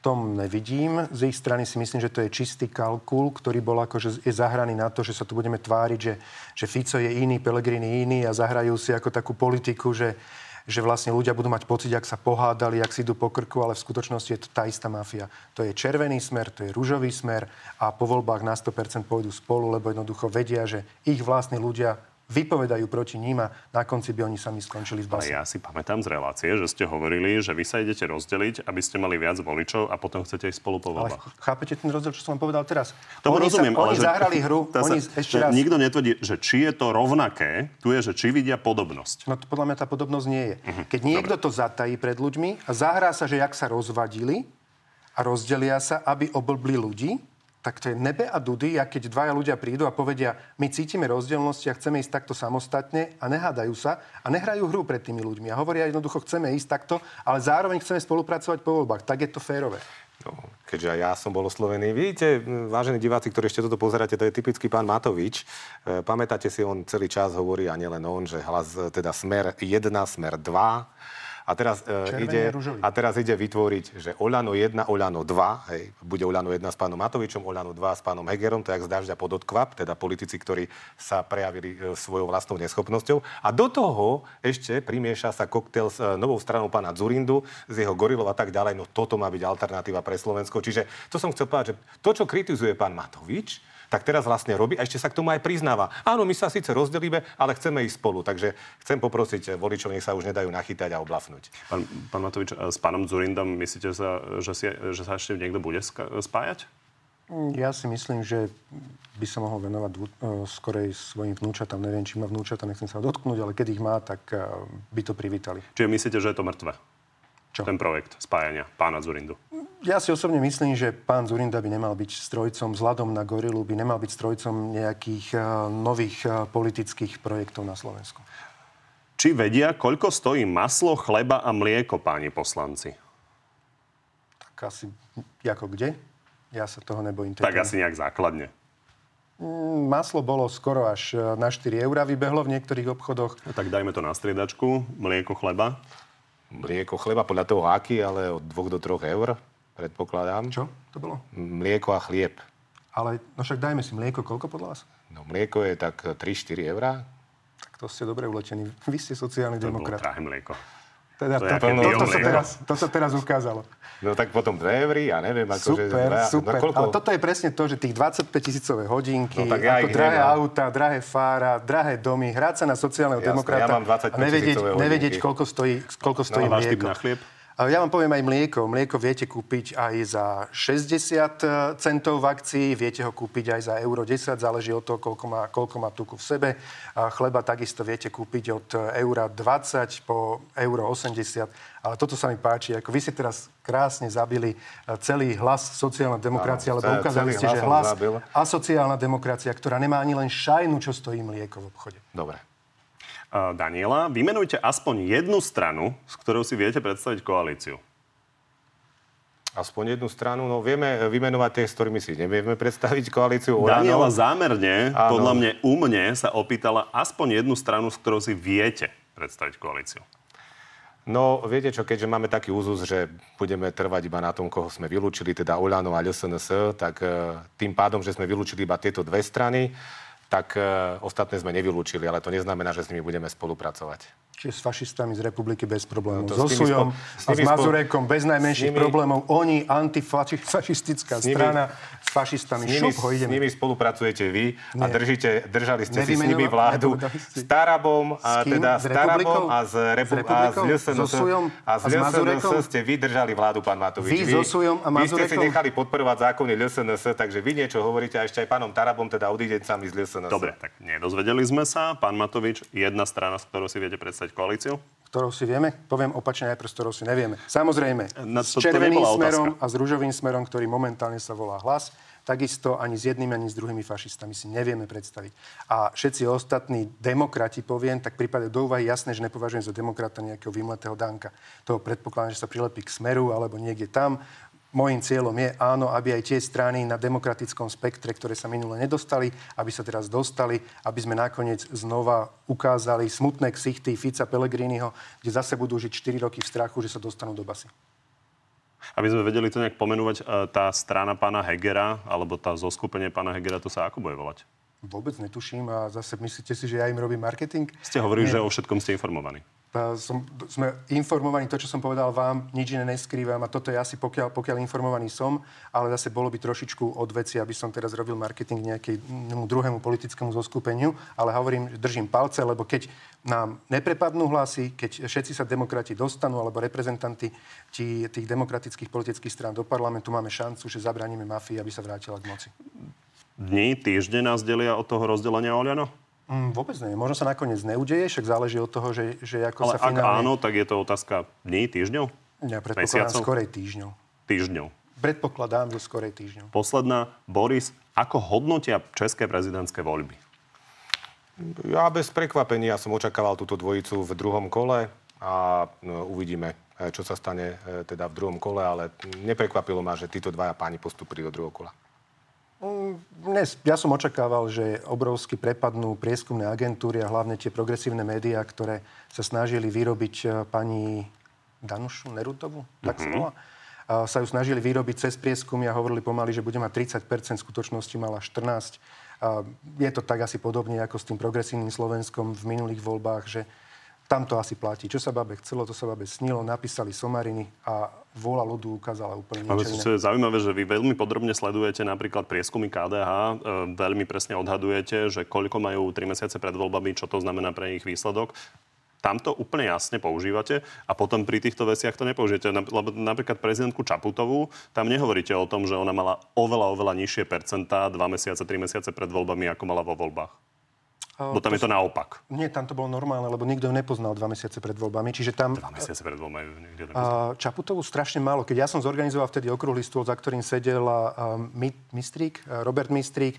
tom nevidím. Z ich strany si myslím, že to je čistý kalkul, ktorý bol akože je zahraný na to, že sa tu budeme tváriť, že, že Fico je iný, Pelegrini iný a zahrajú si ako takú politiku, že, že vlastne ľudia budú mať pocit, ak sa pohádali, ak si idú po krku, ale v skutočnosti je to tá istá mafia. To je červený smer, to je rúžový smer a po voľbách na 100% pôjdu spolu, lebo jednoducho vedia, že ich vlastní ľudia vypovedajú proti ním a na konci by oni sami skončili v base. Ale ja si pamätám z relácie, že ste hovorili, že vy sa idete rozdeliť, aby ste mali viac voličov a potom chcete ísť spolu po voľbách. Ale chápete ten rozdiel, čo som vám povedal teraz? To oni rozumiem, sa, ale oni že, zahrali hru, [laughs] sa, oni ešte raz... Nikto netvrdí, že či je to rovnaké, tu je, že či vidia podobnosť. No to podľa mňa tá podobnosť nie je. Uh-huh. Keď niekto Dobre. to zatají pred ľuďmi a zahrá sa, že jak sa rozvadili a rozdelia sa, aby oblbli ľudí, tak to je nebe a dudy, a keď dvaja ľudia prídu a povedia, my cítime rozdielnosti a chceme ísť takto samostatne a nehádajú sa a nehrajú hru pred tými ľuďmi a hovoria jednoducho, chceme ísť takto, ale zároveň chceme spolupracovať po voľbách. Tak je to férové. No, keďže aj ja som bol oslovený. Vidíte, vážení diváci, ktorí ešte toto pozeráte, to je typický pán Matovič. E, pamätáte si, on celý čas hovorí, a nielen on, že hlas teda smer 1, smer 2 a teraz, uh, ide, a teraz ide vytvoriť, že Oľano 1, Oľano 2, hej, bude Oľano 1 s pánom Matovičom, Oľano 2 s pánom Hegerom, to je jak z dažďa pod odkvap, teda politici, ktorí sa prejavili uh, svojou vlastnou neschopnosťou. A do toho ešte primieša sa koktel s uh, novou stranou pána Zurindu, z jeho gorilov a tak ďalej. No toto má byť alternatíva pre Slovensko. Čiže to som chcel povedať, že to, čo kritizuje pán Matovič, tak teraz vlastne robí a ešte sa k tomu aj priznáva. Áno, my sa síce rozdelíme, ale chceme ísť spolu. Takže chcem poprosiť voličov, nech sa už nedajú nachytať a oblafnúť. Pán, pán Matovič, s pánom Zurindom myslíte, sa, že, si, že sa ešte niekto bude spájať? Ja si myslím, že by sa mohol venovať uh, skorej svojim vnúčatám. Neviem, či má vnúčata, nechcem sa dotknúť, ale keď ich má, tak by to privítali. Čiže myslíte, že je to mŕtve? Čo? Ten projekt spájania pána Zurindu. Ja si osobne myslím, že pán Zurinda by nemal byť strojcom vzhľadom na gorilu, by nemal byť strojcom nejakých uh, nových uh, politických projektov na Slovensku. Či vedia, koľko stojí maslo, chleba a mlieko, páni poslanci? Tak asi, ako kde? Ja sa toho nebojím. Tak asi nejak základne. Mm, maslo bolo skoro až e, na 4 eurá, vybehlo v niektorých obchodoch. No, tak dajme to na striedačku. Mlieko, chleba? Mlieko, chleba podľa toho aký, ale od 2 do 3 eur predpokladám. Čo to bolo? Mlieko a chlieb. Ale, no však dajme si mlieko, koľko podľa vás? No mlieko je tak 3-4 eurá. Tak to ste dobre uletení. Vy ste sociálny to demokrat. To mlieko. Teda, to, to, to, to, sa teraz, to sa teraz ukázalo. No tak potom 2 eury, ja neviem, ako super, že... Dva, super, no, koľko... Ale toto je presne to, že tých 25 tisícové hodinky, no, tak ja ako drahé nemám. auta, drahé fára, drahé domy, hrať sa na sociálneho Jasne, demokrata ja mám 25 a nevedieť, nevedieť koľko stojí, koľko stojí no, mlieko. na chlieb? Ja vám poviem aj mlieko. Mlieko viete kúpiť aj za 60 e, centov v akcii, viete ho kúpiť aj za euro 10, záleží od toho, koľko má, koľko má tuku v sebe. A chleba takisto viete kúpiť od eura 20 po euro 80. Ale toto sa mi páči. Ako vy si teraz krásne zabili e, celý hlas sociálna demokracia, lebo ukázali ste, že hlas a sociálna demokracia, ktorá nemá ani len šajnu, čo stojí mlieko v obchode. Dobre. Daniela, vymenujte aspoň jednu stranu, s ktorou si viete predstaviť koalíciu. Aspoň jednu stranu, no vieme vymenovať tie, s ktorými si nevieme predstaviť koalíciu. Daniela zámerne, Áno. podľa mňa u mne, sa opýtala aspoň jednu stranu, s ktorou si viete predstaviť koalíciu. No, viete čo, keďže máme taký úzus, že budeme trvať iba na tom, koho sme vylúčili, teda Oľano a LSNS, tak e, tým pádom, že sme vylúčili iba tieto dve strany, tak e, ostatné sme nevylúčili, ale to neznamená, že s nimi budeme spolupracovať. Čiže s fašistami z republiky bez problémov. No, so Sujom a s Mazurekom bez najmenších nimi, problémov. Oni, antifašistická strana, s fašistami. S nimi, Šup ho ideme. S nimi spolupracujete vy a držíte, držali ste si s nimi vládu s Tarabom, a teda s, Tarabom a s, repu- a s LSNS. So a s LSNS ste vy držali vládu, pán Matovič. Vy, vy so Sujom a Mazurekom? Vy ste si nechali podporovať zákony LSNS, takže vy niečo hovoríte a ešte aj pánom Tarabom, teda odídencami z LSNS. Dobre, tak nedozvedeli sme sa. Pán Matovič, jedna strana, s ktorou si viete predstaviť koalíciu? Ktorou si vieme? Poviem opačne najprv, s ktorou si nevieme. Samozrejme, Na to, s červeným to smerom otázka. a s rúžovým smerom, ktorý momentálne sa volá hlas, takisto ani s jednými, ani s druhými fašistami si nevieme predstaviť. A všetci ostatní demokrati, poviem, tak prípade do úvahy jasné, že nepovažujem za demokrata nejakého vymletého Danka. To predpokladám, že sa prilepí k smeru alebo niekde tam. Mojím cieľom je, áno, aby aj tie strany na demokratickom spektre, ktoré sa minule nedostali, aby sa teraz dostali, aby sme nakoniec znova ukázali smutné ksichty Fica Pellegriniho, kde zase budú žiť 4 roky v strachu, že sa dostanú do basy. Aby sme vedeli to nejak pomenúvať, e, tá strana pána Hegera, alebo tá zoskupenie pána Hegera, to sa ako bude volať? Vôbec netuším a zase myslíte si, že ja im robím marketing? Ste hovorili, že o všetkom ste informovaní. Som, sme informovaní, to, čo som povedal vám, nič iné neskrývam a toto je asi pokiaľ, pokiaľ informovaný som, ale zase bolo by trošičku od veci, aby som teraz robil marketing nejakému druhému politickému zoskupeniu, ale hovorím, že držím palce, lebo keď nám neprepadnú hlasy, keď všetci sa demokrati dostanú, alebo reprezentanti tí, tých demokratických politických strán do parlamentu, máme šancu, že zabraníme mafii, aby sa vrátila k moci. Dni, týždne nás delia od toho rozdelenia Oliano? Mm, vôbec nie. Možno sa nakoniec neudeje, však záleží od toho, že, že ako Ale sa ak finálne... áno, tak je to otázka dní, týždňov? Ja predpokladám Mesiacov? skorej týždňov. Týždňov. Predpokladám, že skorej týždňov. Posledná. Boris, ako hodnotia české prezidentské voľby? Ja bez prekvapenia som očakával túto dvojicu v druhom kole a no, uvidíme, e, čo sa stane e, teda v druhom kole, ale neprekvapilo ma, že títo dvaja páni postupili do druhého kola. Dnes, ja som očakával, že obrovsky prepadnú prieskumné agentúry a hlavne tie progresívne médiá, ktoré sa snažili vyrobiť e, pani Danušu Nerutovu, tak sa volá, a sa ju snažili vyrobiť cez prieskumy a hovorili pomaly, že bude mať 30 v skutočnosti mala 14 a je to tak asi podobne ako s tým progresívnym Slovenskom v minulých voľbách, že tam to asi platí. Čo sa babe chcelo, to sa babe snilo, napísali somariny a vôľa ľudu ukázala úplne Ale niečo iné. to je zaujímavé, že vy veľmi podrobne sledujete napríklad prieskumy KDH, e, veľmi presne odhadujete, že koľko majú 3 mesiace pred voľbami, čo to znamená pre ich výsledok. Tam to úplne jasne používate a potom pri týchto veciach to nepoužijete. Lebo napríklad prezidentku Čaputovú, tam nehovoríte o tom, že ona mala oveľa, oveľa nižšie percentá 2 mesiace, 3 mesiace pred voľbami, ako mala vo voľbách. Bo tam je to naopak. Nie, tam to bolo normálne, lebo nikto ju nepoznal dva mesiace pred voľbami. Čiže tam 2 mesiace pred voľbami a, Čaputovú strašne málo. Keď ja som zorganizoval vtedy okrúhly stôl, za ktorým sedel Mistrík, Robert Mistrík,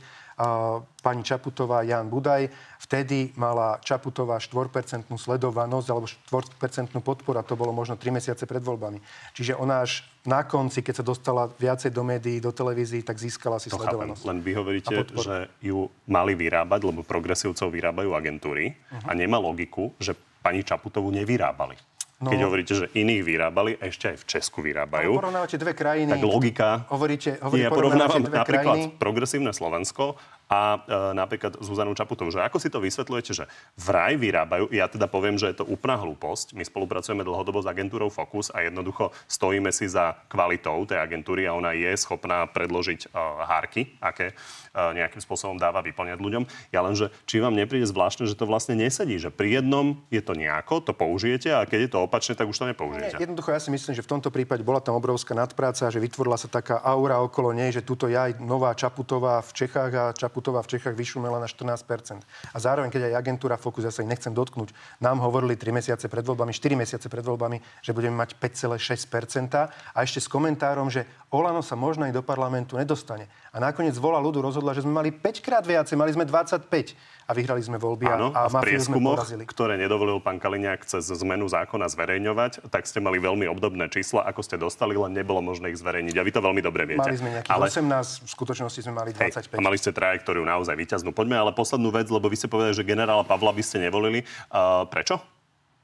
pani Čaputová, Jan Budaj, vtedy mala Čaputová 4% sledovanosť alebo 4% podpora. To bolo možno 3 mesiace pred voľbami. Čiže ona až na konci, keď sa dostala viacej do médií, do televízií, tak získala si To chápem. sledovanosť. Len vy hovoríte, že ju mali vyrábať, lebo progresívcov vyrábajú agentúry Mhm. a nemá logiku, že pani Čaputovú nevyrábali. No. Keď hovoríte, že iných vyrábali, ešte aj v Česku vyrábajú. No, porovnávate dve krajiny. Tak logika... Hovoríte, hovorí, ja porovnávam dve napríklad krajiny. progresívne Slovensko a e, napríklad Zuzanu Čaputovú. Že ako si to vysvetľujete, že vraj vyrábajú, ja teda poviem, že je to úplná hlúposť. My spolupracujeme dlhodobo s agentúrou Focus a jednoducho stojíme si za kvalitou tej agentúry a ona je schopná predložiť e, hárky, aké e, nejakým spôsobom dáva vyplňať ľuďom. Ja len, že či vám nepríde zvláštne, že to vlastne nesedí, že pri jednom je to nejako, to použijete a keď je to opačne, tak už to nepoužijete. Nie, jednoducho ja si myslím, že v tomto prípade bola tam obrovská nadpráca, že vytvorila sa taká aura okolo nej, že tuto je aj nová Čaputová v Čechách a Čaputová v Čechách vyšumela na 14%. A zároveň, keď aj agentúra Focus, ja sa ich nechcem dotknúť, nám hovorili 3 mesiace pred voľbami, 4 mesiace pred voľbami, že budeme mať 5,6% a ešte s komentárom, že Olano sa možno aj do parlamentu nedostane. A nakoniec vola ľudu rozhodla, že sme mali 5 krát viacej, mali sme 25 a vyhrali sme voľby a, Áno, a, a v mafiu sme prieskumoch, porazili. ktoré nedovolil pán Kaliňák cez zmenu zákona zverejňovať, tak ste mali veľmi obdobné čísla, ako ste dostali, len nebolo možné ich zverejniť. A vy to veľmi dobre viete. Mali sme nejakých ale, 18, v skutočnosti sme mali hej, 25. a mali ste trajektóriu naozaj vyťaznú. Poďme ale poslednú vec, lebo vy ste povedali, že generála Pavla by ste nevolili. Uh, prečo?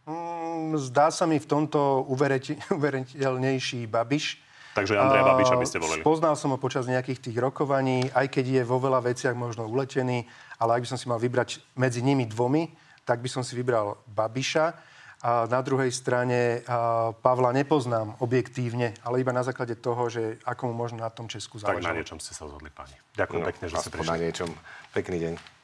Mm, Zdá sa mi v tomto uvereti- [laughs] uveriteľnejší Babiš. Takže Andreja Babiša by ste volili. Poznal som ho počas nejakých tých rokovaní, aj keď je vo veľa veciach možno uletený, ale ak by som si mal vybrať medzi nimi dvomi, tak by som si vybral Babiša. A na druhej strane a Pavla nepoznám objektívne, ale iba na základe toho, že ako mu možno na tom Česku Tak na záležalo. niečom ste sa zhodli, pani. Ďakujem No, pekne, že ste aspoň na prišli. niečom. Pekný deň.